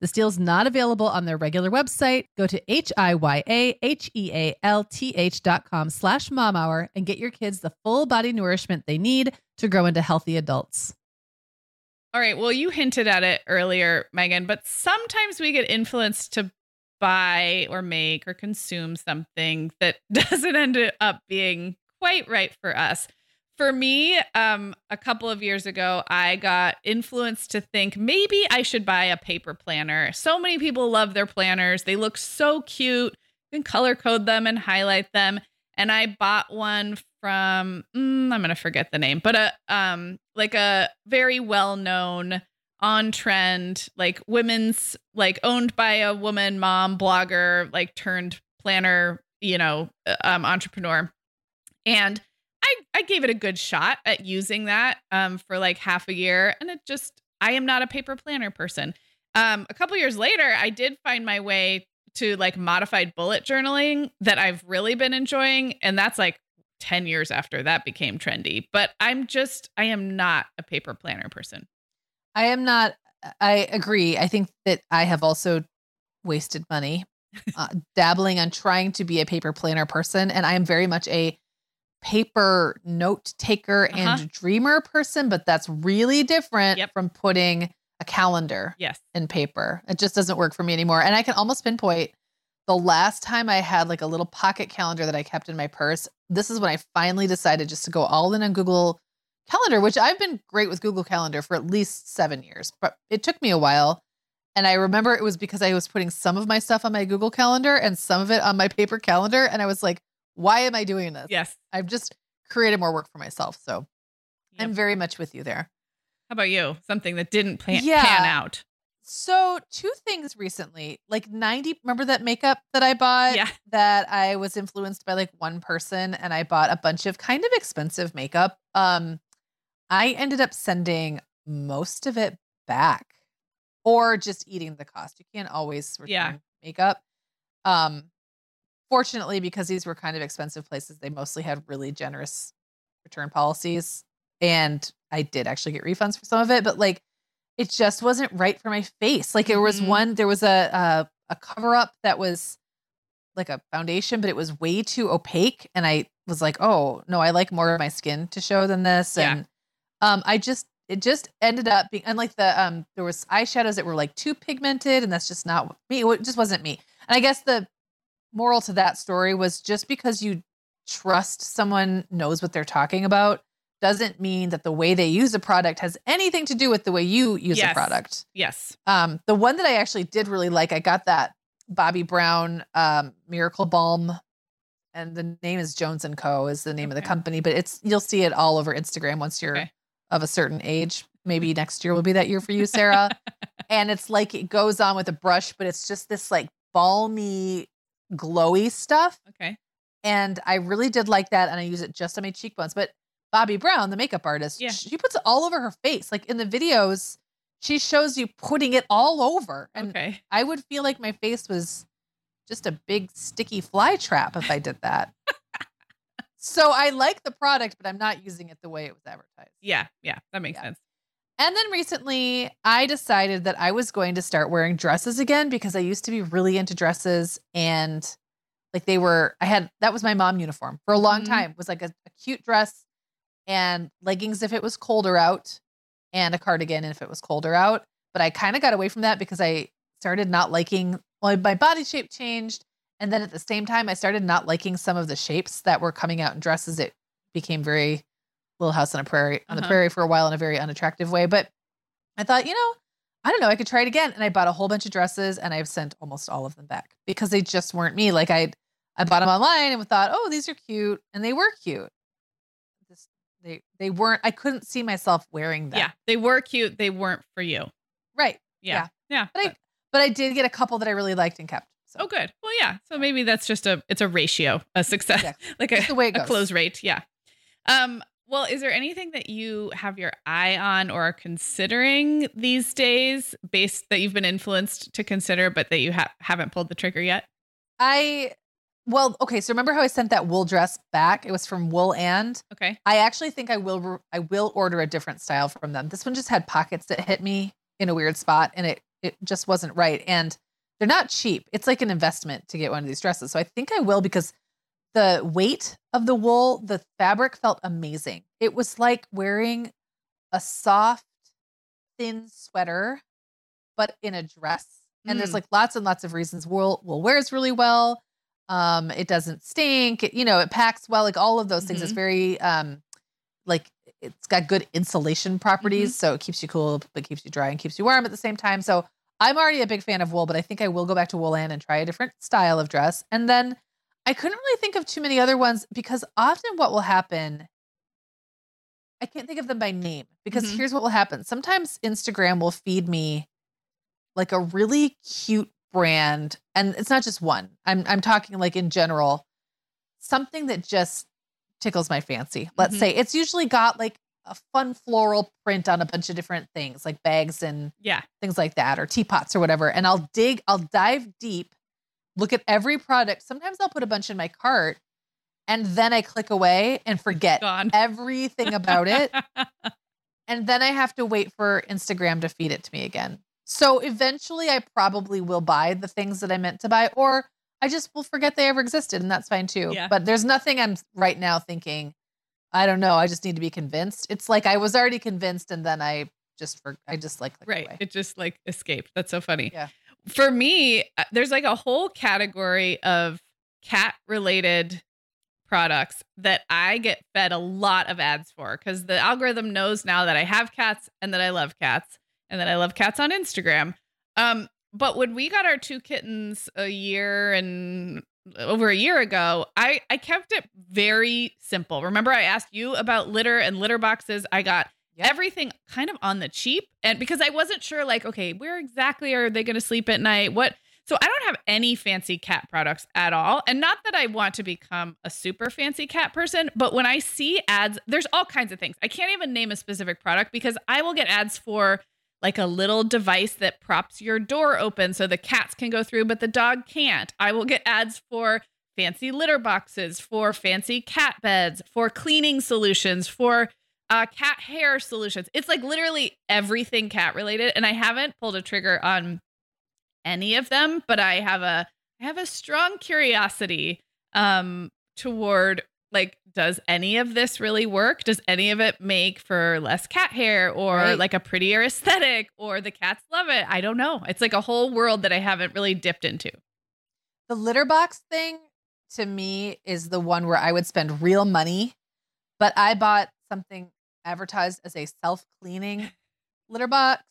C: This deal's not available on their regular website. Go to H-I-Y-A-H-E-A-L-T-H dot com slash mom hour and get your kids the full body nourishment they need to grow into healthy adults.
A: All right. Well, you hinted at it earlier, Meagan, but sometimes we get influenced to buy or make or consume something that doesn't end up being quite right for us. For me, um, a couple of years ago, I got influenced to think maybe I should buy a paper planner. So many people love their planners. They look so cute. You can color code them and highlight them. And I bought one from mm, I'm gonna forget the name, but a um like a very well known on trend like women's like owned by a woman mom blogger like turned planner you know uh, um entrepreneur and I I gave it a good shot at using that um for like half a year and it just I am not a paper planner person. Um a couple years later I did find my way to like modified bullet journaling that I've really been enjoying and that's like 10 years after that became trendy. But I'm just I am not a paper planner person.
B: I am not I agree. I think that I have also wasted money uh, dabbling on trying to be a paper planner person and I am very much a paper note taker uh-huh. and dreamer person, but that's really different yep. from putting a calendar
A: yes.
B: in paper. It just doesn't work for me anymore. And I can almost pinpoint the last time I had like a little pocket calendar that I kept in my purse. This is when I finally decided just to go all in on Google Calendar, which I've been great with Google Calendar for at least seven years, but it took me a while. And I remember it was because I was putting some of my stuff on my Google Calendar and some of it on my paper calendar. And I was like, why am I doing this?
A: Yes.
B: I've just created more work for myself. So yep. I'm very much with you there.
A: How about you? Something that didn't plan, yeah. pan out.
B: So, two things recently. Like 90, remember that makeup that I bought?
A: Yeah.
B: That I was influenced by like one person and I bought a bunch of kind of expensive makeup. Um I ended up sending most of it back or just eating the cost. You can't always return yeah. makeup. Um fortunately because these were kind of expensive places, they mostly had really generous return policies and I did actually get refunds for some of it, but like it just wasn't right for my face. Like there was mm-hmm. one, there was a, a a cover up that was like a foundation, but it was way too opaque, and I was like, oh no, I like more of my skin to show than this, yeah. and um, I just it just ended up being unlike the um there was eyeshadows that were like too pigmented, and that's just not me. It just wasn't me. And I guess the moral to that story was just because you trust someone knows what they're talking about doesn't mean that the way they use a product has anything to do with the way you use yes. a product.
A: Yes.
B: Um, the one that I actually did really like, I got that Bobbi Brown um, Miracle Balm, and the name is Jones and Co. is the name okay. of the company, but it's you'll see it all over Instagram once you're okay. of a certain age. Maybe next year will be that year for you, Sarah. and it's like it goes on with a brush, but it's just this like balmy, glowy stuff.
A: Okay.
B: And I really did like that, and I use it just on my cheekbones. But Bobbi Brown, the makeup artist,
A: yeah.
B: she puts it all over her face. Like in the videos, she shows you putting it all over. And
A: okay.
B: I would feel like my face was just a big sticky fly trap if I did that. so I like the product, but I'm not using it the way it was advertised.
A: Yeah, yeah, that makes yeah. sense.
B: And then recently, I decided that I was going to start wearing dresses again because I used to be really into dresses and like they were I had that was my mom uniform for a long mm-hmm. time. It was like a, a cute dress and leggings if it was colder out and a cardigan if it was colder out. But I kind of got away from that because I started not liking well, my body shape changed. And then at the same time, I started not liking some of the shapes that were coming out in dresses. It became very Little House on a Prairie on uh-huh. the prairie for a while in a very unattractive way. But I thought, you know, I don't know, I could try it again. And I bought a whole bunch of dresses and I've sent almost all of them back because they just weren't me. Like I I bought them online and thought, oh, these are cute. And they were cute. This, they they weren't, I couldn't see myself wearing them.
A: Yeah. They were cute. They weren't for you.
B: Right.
A: Yeah. Yeah. yeah.
B: But I but I did get a couple that I really liked and kept.
A: So. Oh, good. Well, yeah. So maybe that's just a it's a ratio, a success, exactly. like a, the way it goes. a close rate. Yeah. Um. Well, is there anything that you have your eye on or are considering these days, based that you've been influenced to consider, but that you ha- haven't pulled the trigger yet?
B: I well, okay. So remember how I sent that wool dress back? It was from Wool&.
A: Okay.
B: I actually think I will. I will order a different style from them. This one just had pockets that hit me in a weird spot, and it it just wasn't right. And they're not cheap. It's like an investment to get one of these dresses. So I think I will because the weight of the wool, the fabric felt amazing. It was like wearing a soft, thin sweater, but in a dress. And mm. there's like lots and lots of reasons wool wool wears really well. Um, it doesn't stink. It, you know, it packs well. Like all of those things. Mm-hmm. It's very um, like it's got good insulation properties, mm-hmm. so it keeps you cool, but keeps you dry and keeps you warm at the same time. So I'm already a big fan of wool, but I think I will go back to Wool& and try a different style of dress. And then I couldn't really think of too many other ones because often what will happen, I can't think of them by name because mm-hmm. here's what will happen. Sometimes Instagram will feed me like a really cute brand, and it's not just one. I'm I'm talking like in general, something that just tickles my fancy. Let's mm-hmm. say it's usually got like a fun floral print on a bunch of different things like bags and
A: yeah
B: things like that or teapots or whatever and i'll dig i'll dive deep look at every product sometimes i'll put a bunch in my cart and then i click away and forget everything about it and then i have to wait for instagram to feed it to me again so eventually i probably will buy the things that i meant to buy or i just will forget they ever existed and that's fine too yeah. but there's nothing i'm right now thinking I don't know. I just need to be convinced. It's like I was already convinced and then I just for I just like
A: right.
B: Away.
A: It just like escaped. That's so funny.
B: Yeah.
A: For me, uh, there's like a whole category of cat related products that I get fed a lot of ads for because the algorithm knows now that I have cats and that I love cats and that I love cats on Instagram. Um, but when we got our two kittens a year and over a year ago, I I kept it very simple. Remember I asked you about litter and litter boxes. I got yep. everything kind of on the cheap and because I wasn't sure like okay, where exactly are they going to sleep at night? What so I don't have any fancy cat products at all. And not that I want to become a super fancy cat person, but when I see ads, there's all kinds of things. I can't even name a specific product because I will get ads for like a little device that props your door open so the cats can go through, but the dog can't. I will get ads for fancy litter boxes, for fancy cat beds, for cleaning solutions, for uh, cat hair solutions. It's like literally everything cat related. And I haven't pulled a trigger on any of them, but I have a I have a strong curiosity um toward like does any of this really work does any of it make for less cat hair or right. like a prettier aesthetic or the cats love it i don't know it's like a whole world that i haven't really dipped into
B: the litter box thing to me is the one where i would spend real money but i bought something advertised as a self-cleaning litter box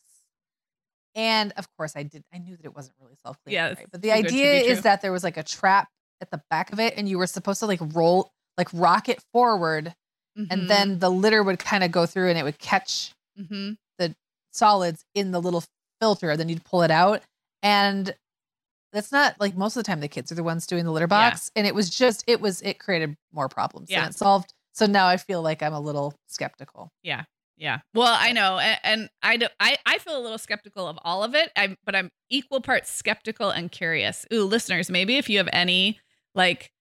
B: and of course i did i knew that it wasn't really self-cleaning
A: yeah,
B: right? but the idea is that there was like a trap at the back of it and you were supposed to like roll like rock it forward mm-hmm. and then the litter would kind of go through and it would catch mm-hmm. the solids in the little filter then you'd pull it out and that's not like most of the time the kids are the ones doing the litter box yeah. and it was just it was it created more problems yeah. than it solved so now i feel like i'm a little skeptical
A: yeah yeah well i know and, and I, do, I i feel a little skeptical of all of it I'm, but i'm equal parts skeptical and curious ooh listeners maybe if you have any like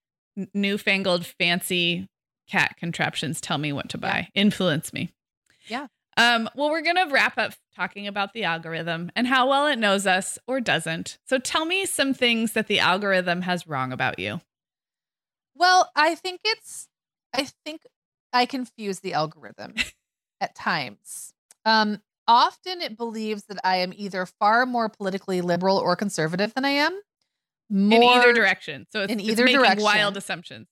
A: newfangled fancy cat contraptions tell me what to buy. Yeah. Influence me.
B: Yeah.
A: Um, well, we're going to wrap up talking about the algorithm and how well it knows us or doesn't. So tell me some things that the algorithm has wrong about you.
B: Well, I think it's, I think I confuse the algorithm at times. Um, often it believes that I am either far more politically liberal or conservative than I am
A: more in either direction. So it's, in either it's direction. Wild assumptions.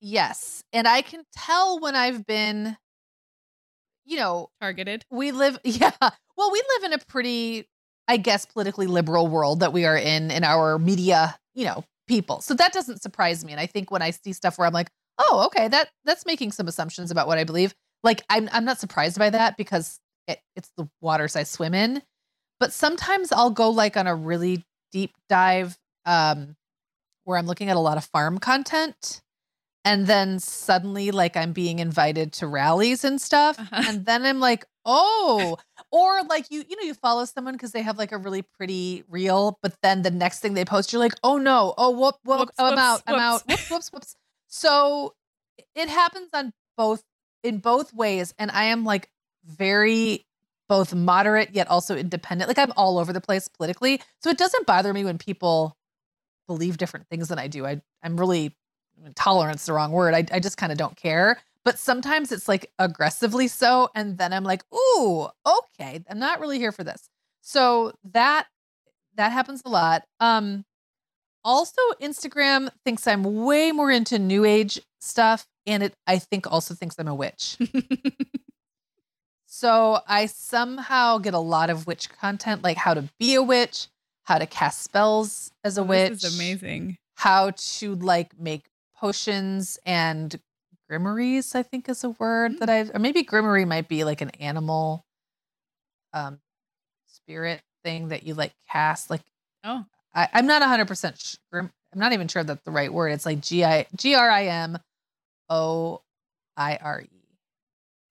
B: Yes, and I can tell when I've been. you know,
A: targeted.
B: We live, yeah. Well, we live in a pretty, I guess, politically liberal world that we are in in our media, you know, people. So that doesn't surprise me. And I think when I see stuff where I'm like, oh, okay, that that's making some assumptions about what I believe. Like I'm I'm not surprised by that because it, it's the waters I swim in. But sometimes I'll go like on a really deep dive um, where I'm looking at a lot of farm content and then suddenly like i'm being invited to rallies and stuff uh-huh. and then i'm like oh or like you you know you follow someone because they have like a really pretty reel but then the next thing they post you're like oh no oh whoop whoop whoops, i'm whoops, out i'm out whoops whoops whoops so it happens on both in both ways and i am like very both moderate yet also independent like i'm all over the place politically so it doesn't bother me when people believe different things than i do i i'm really tolerance the wrong word. I, I just kind of don't care. But sometimes it's like aggressively so. And then I'm like, ooh, okay, I'm not really here for this. So that that happens a lot. Um also Instagram thinks I'm way more into new age stuff. And it I think also thinks I'm a witch. so I somehow get a lot of witch content, like how to be a witch, how to cast spells as a oh, witch.
A: This is amazing.
B: How to like make potions and grimoires, I think is a word mm. that I've, or maybe grimoire might be like an animal um spirit thing that you like cast. Like,
A: oh,
B: I, I'm not 100% sure. I'm not even sure that's the right word. It's like G I G R I M O I R E.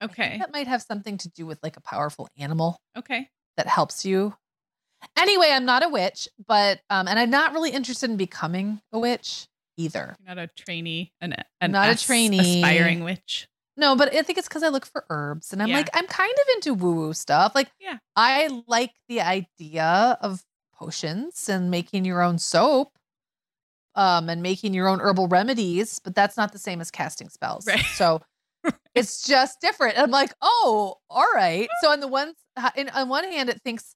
A: Okay.
B: That might have something to do with like a powerful animal.
A: Okay.
B: That helps you. Anyway, I'm not a witch, but um, and I'm not really interested in becoming a witch either.
A: You're not a trainee, an, an
B: not a trainee,
A: aspiring witch.
B: No, but I think it's because I look for herbs and I'm yeah. like, I'm kind of into woo woo stuff. Like,
A: yeah,
B: I like the idea of potions and making your own soap um, and making your own herbal remedies, but that's not the same as casting spells.
A: Right.
B: So it's just different. I'm like, oh, all right. So on the one, in, on one hand, it thinks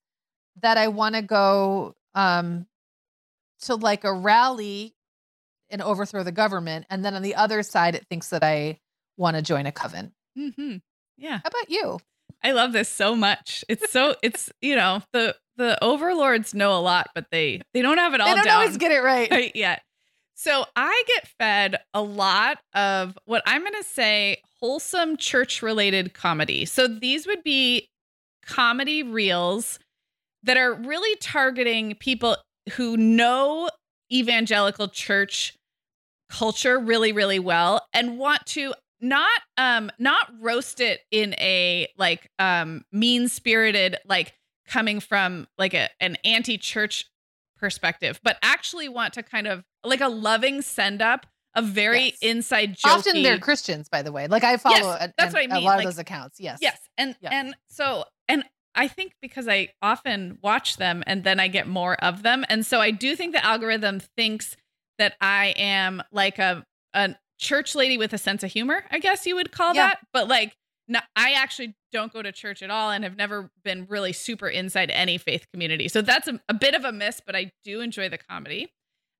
B: that I want to go um, to like a rally and overthrow the government. And then on the other side, it thinks that I want to join a coven.
A: Mm-hmm. Yeah.
B: How about you?
A: I love this so much. It's so it's you know the the overlords know a lot, but they they don't have it all.
B: They don't
A: down
B: always get it right.
A: right yet. So I get fed a lot of what I'm going to say wholesome church related comedy. So these would be comedy reels that are really targeting people who know evangelical church culture really really well and want to not um not roast it in a like um mean spirited like coming from like a an anti-church perspective but actually want to kind of like a loving send up a very yes. inside joke.
B: Often they're Christians, by the way. Like I follow yes, a, that's what I mean. a lot like, of those accounts. Yes.
A: Yes. And and so and I think because I often watch them and then I get more of them. And so I do think the algorithm thinks that I am like a a church lady with a sense of humor, I guess you would call yeah. that. But like no, I actually don't go to church at all and have never been really super inside any faith community. So that's a, a bit of a miss, but I do enjoy the comedy.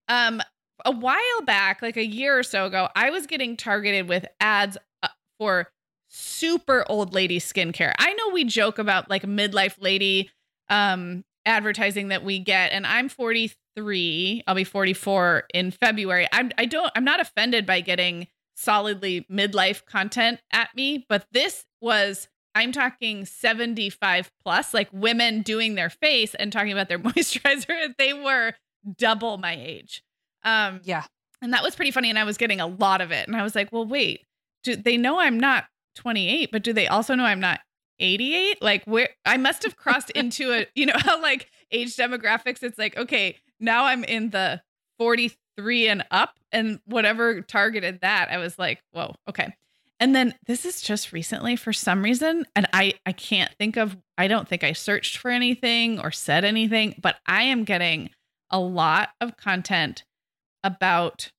A: Um, a while back, like a year or so ago, I was getting targeted with ads uh, for super old lady skincare. I know we joke about like midlife lady um advertising that we get and I'm 43, I'll be 44 in February. I'm I don't I'm not offended by getting solidly midlife content at me, but this was I'm talking 75 plus, like women doing their face and talking about their moisturizer. They were double my age. Um,
B: yeah.
A: And that was pretty funny. And I was getting a lot of it. And I was like, well, wait, do they know I'm not 28, but do they also know I'm not 88? Like where I must have crossed into a, you know, how like age demographics, it's like, okay, now I'm in the 43 and up and whatever targeted that, I was like, whoa, okay. And then this is just recently for some reason, and I I can't think of I don't think I searched for anything or said anything, but I am getting a lot of content about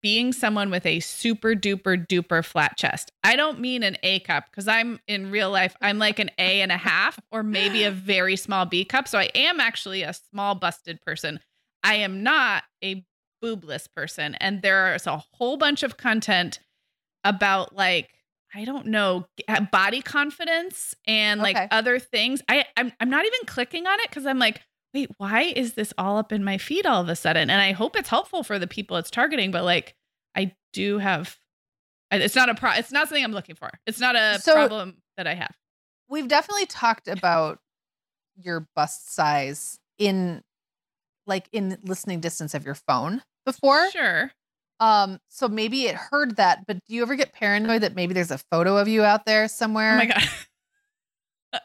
A: being someone with a super duper duper flat chest. I don't mean an A cup because I'm in real life, I'm like an A and a half or maybe a very small B cup. So I am actually a small busted person. I am not a boobless person. And there's a whole bunch of content about like I don't know, uh, body confidence and like okay. other things. I I'm, I'm not even clicking on it because I'm like, wait, why is this all up in my feed all of a sudden? And I hope it's helpful for the people it's targeting, but like I do have, it's not a pro, it's not something I'm looking for. It's not a so problem that I have.
B: We've definitely talked about your bust size in like in listening distance of your phone before.
A: Sure.
B: Um, so maybe it heard that, but do you ever get paranoid that maybe there's a photo of you out there somewhere?
A: Oh my god.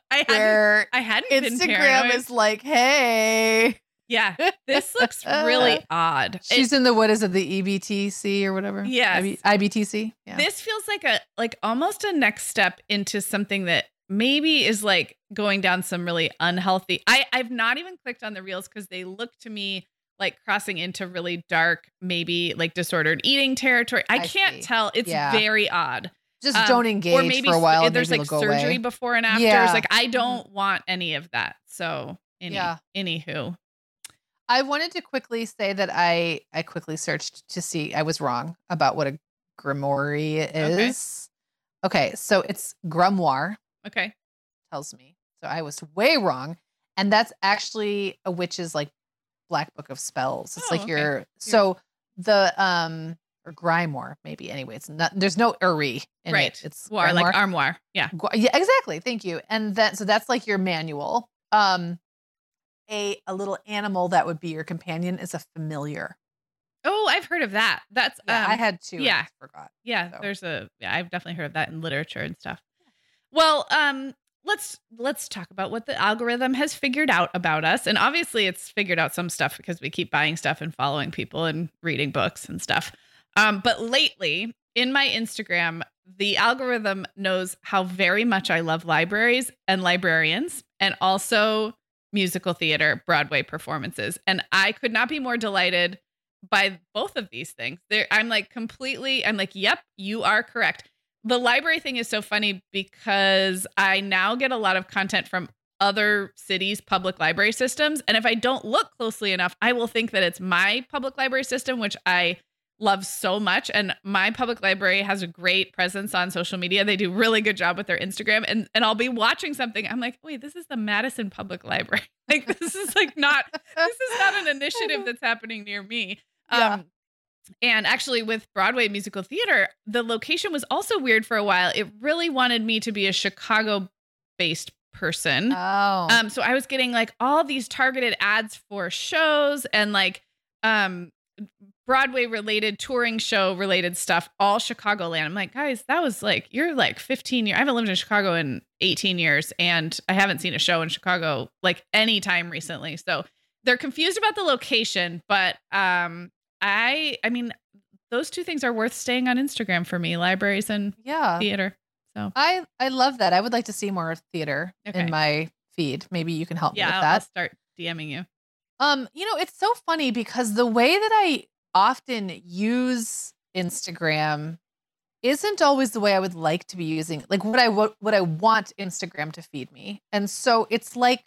A: I hadn't, I hadn't
B: Instagram is like, hey.
A: Yeah, this looks really odd.
B: She's it, in the what is it, the EBTC or whatever?
A: Yeah,
B: IBTC.
A: Yeah. This feels like a like almost a next step into something that maybe is like going down some really unhealthy. I I've not even clicked on the reels because they look to me like crossing into really dark, maybe like disordered eating territory. I, I can't see. tell. It's yeah. very odd.
B: Just um, don't engage or maybe for a while.
A: There's like surgery
B: away.
A: before and after. Yeah. Like I mm-hmm. don't want any of that. So any, yeah. anywho.
B: I wanted to quickly say that I I quickly searched to see I was wrong about what a grimoire is. Okay, okay so it's grimoire.
A: Okay.
B: Tells me. So I was way wrong. And that's actually a witch's like black book of spells. It's oh, like okay. your so the um or Grimoire, maybe. Anyway, it's not. There's no uri in
A: right.
B: it. It's
A: War, like armoire. Yeah.
B: Yeah. Exactly. Thank you. And that so that's like your manual. Um, a a little animal that would be your companion is a familiar.
A: Oh, I've heard of that. That's
B: yeah, um, I had two.
A: Yeah, I
B: forgot.
A: Yeah, so. there's a. Yeah, I've definitely heard of that in literature and stuff. Well, um, let's let's talk about what the algorithm has figured out about us. And obviously it's figured out some stuff because we keep buying stuff and following people and reading books and stuff. Um, but lately in my instagram the algorithm knows how very much i love libraries and librarians and also musical theater broadway performances. And i could not be more delighted by both of these things. There, i'm like completely i'm like yep you are correct the library thing is so funny because I now get a lot of content from other cities' public library systems. And if I don't look closely enough, I will think that it's my public library system, which I love so much. And my public library has a great presence on social media. They do really good job with their Instagram. And and I'll be watching something. I'm like, wait, this is the Madison Public Library. like this is like not this is not an initiative that's happening near me. Yeah. Um, And actually, with Broadway musical theater, the location was also weird for a while. It really wanted me to be a Chicago based person.
B: Oh.
A: Um, so I was getting like all these targeted ads for shows and like um Broadway related touring show related stuff, all Chicagoland. I'm like, guys, that was like, you're like 15 years. I haven't lived in Chicago in 18 years and I haven't seen a show in Chicago like any time recently. So they're confused about the location, but um I I mean those two things are worth staying on Instagram for me, libraries and
B: yeah.
A: theater. So
B: I I love that. I would like to see more theater okay. in my feed. Maybe you can help
A: yeah,
B: me with that.
A: I'll start DMing you.
B: Um, you know, it's so funny because the way that I often use Instagram isn't always the way I would like to be using like what I what, what I want Instagram to feed me. And so it's like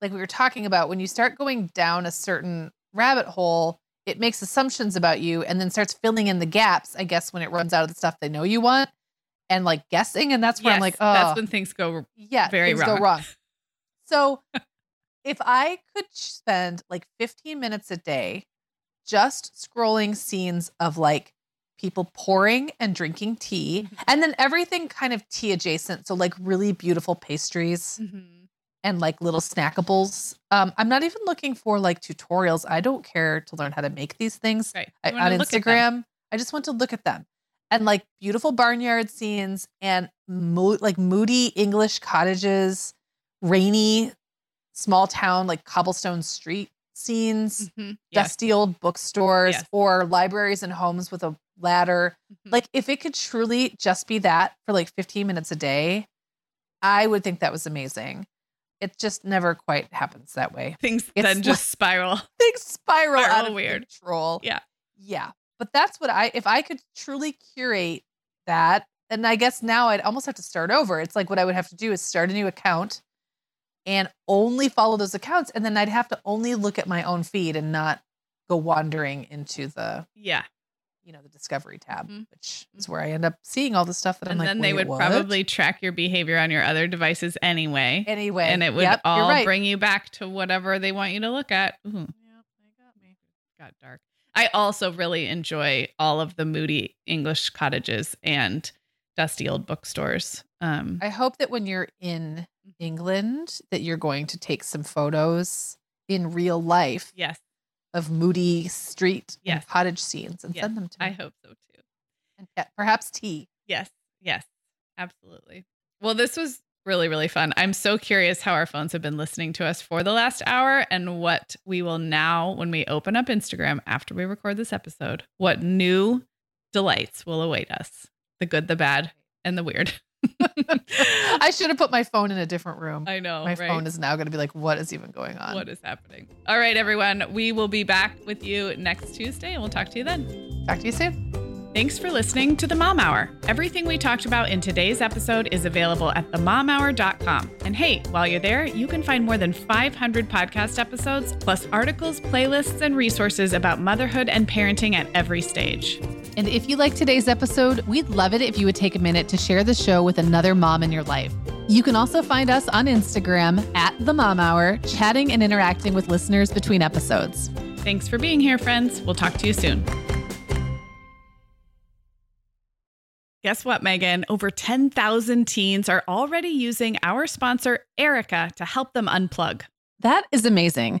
B: like we were talking about when you start going down a certain rabbit hole, it makes assumptions about you and then starts filling in the gaps, I guess, when it runs out of the stuff they know you want and like guessing. And that's where yes, I'm like, oh,
A: that's when things go
B: yeah,
A: very
B: things
A: wrong.
B: go wrong. So if I could spend like 15 minutes a day just scrolling scenes of like people pouring and drinking tea mm-hmm. and then everything kind of tea adjacent. So like really beautiful pastries. Mm-hmm and like little snackables. Um, I'm not even looking for like tutorials. I don't care to learn how to make these things
A: right.
B: I, on Instagram. I just want to look at them and like beautiful barnyard scenes and mo- like moody English cottages, rainy small town like cobblestone street scenes, mm-hmm. yes. dusty old bookstores yes. or libraries and homes with a ladder. Mm-hmm. Like if it could truly just be that for like 15 minutes a day, I would think that was amazing it just never quite happens that way.
A: Things it's then just spiral.
B: Things spiral, spiral out of weird. control.
A: Yeah.
B: Yeah. But that's what I if I could truly curate that, and I guess now I'd almost have to start over. It's like what I would have to do is start a new account and only follow those accounts. And then I'd have to only look at my own feed and not go wandering into the
A: Yeah.
B: You know, the discovery tab, mm-hmm. which is where I end up seeing all the stuff that
A: and
B: I'm like.
A: And then they would
B: what?
A: probably track your behavior on your other devices anyway.
B: Anyway.
A: And it would
B: yep,
A: all
B: right.
A: bring you back to whatever they want you to look at. Ooh. Yep, they got me. Got dark. I also really enjoy all of the moody English cottages and dusty old bookstores. Um,
B: I hope that when you're in mm-hmm. England, that you're going to take some photos in real life.
A: Yes.
B: Of moody street
A: yes.
B: cottage scenes and
A: yes.
B: send them to me.
A: I hope so too.
B: And perhaps tea.
A: Yes. Yes. Absolutely. Well, this was really, really fun. I'm so curious how our phones have been listening to us for the last hour and what we will now, when we open up Instagram after we record this episode, what new delights will await us the good, the bad, and the weird.
B: I should have put my phone in a different room.
A: I know.
B: My
A: right?
B: phone is now going to be like, what is even going on?
A: What is happening? All right, everyone. We will be back with you next Tuesday and we'll talk to you then.
B: Talk to you soon.
A: Thanks for listening to the Mom Hour. Everything we talked about in today's episode is available at themomhour.com. And hey, while you're there, you can find more than 500 podcast episodes, plus articles, playlists, and resources about motherhood and parenting at every stage.
C: And if you like today's episode, we'd love it if you would take a minute to share the show with another mom in your life. You can also find us on Instagram at The Mom Hour, chatting and interacting with listeners between episodes.
A: Thanks for being here, friends. We'll talk to you soon. Guess what, Meagan? Over 10,000 teens are already using our sponsor, Erika, to help them unplug.
C: That is amazing.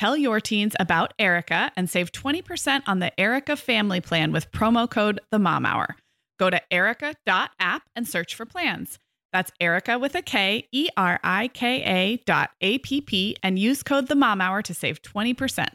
A: Tell your teens about Erika and save 20% on the Erika family plan with promo code The Mom Hour. Go to erika.app and search for plans. That's Erika with a K, E R I K A dot A P P, and use code The Mom Hour to save 20%.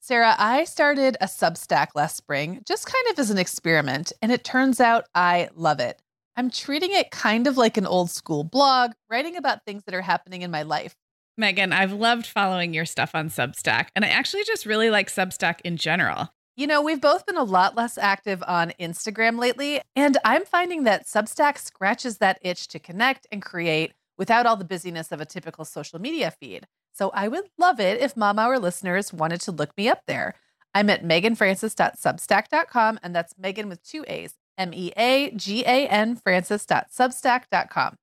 B: Sarah, I started a Substack last spring, just kind of as an experiment, and it turns out I love it. I'm treating it kind of like an old school blog, writing about things that are happening in my life.
A: Meagan, I've loved following your stuff on Substack, and I actually just really like Substack in general.
B: You know, we've both been a lot less active on Instagram lately, and I'm finding that Substack scratches that itch to connect and create without all the busyness of a typical social media feed. So I would love it if Mom Hour listeners wanted to look me up there. I'm at meaganfrancis.substack.com, and that's Meagan with two A's, M E A G A N Francis.substack.com.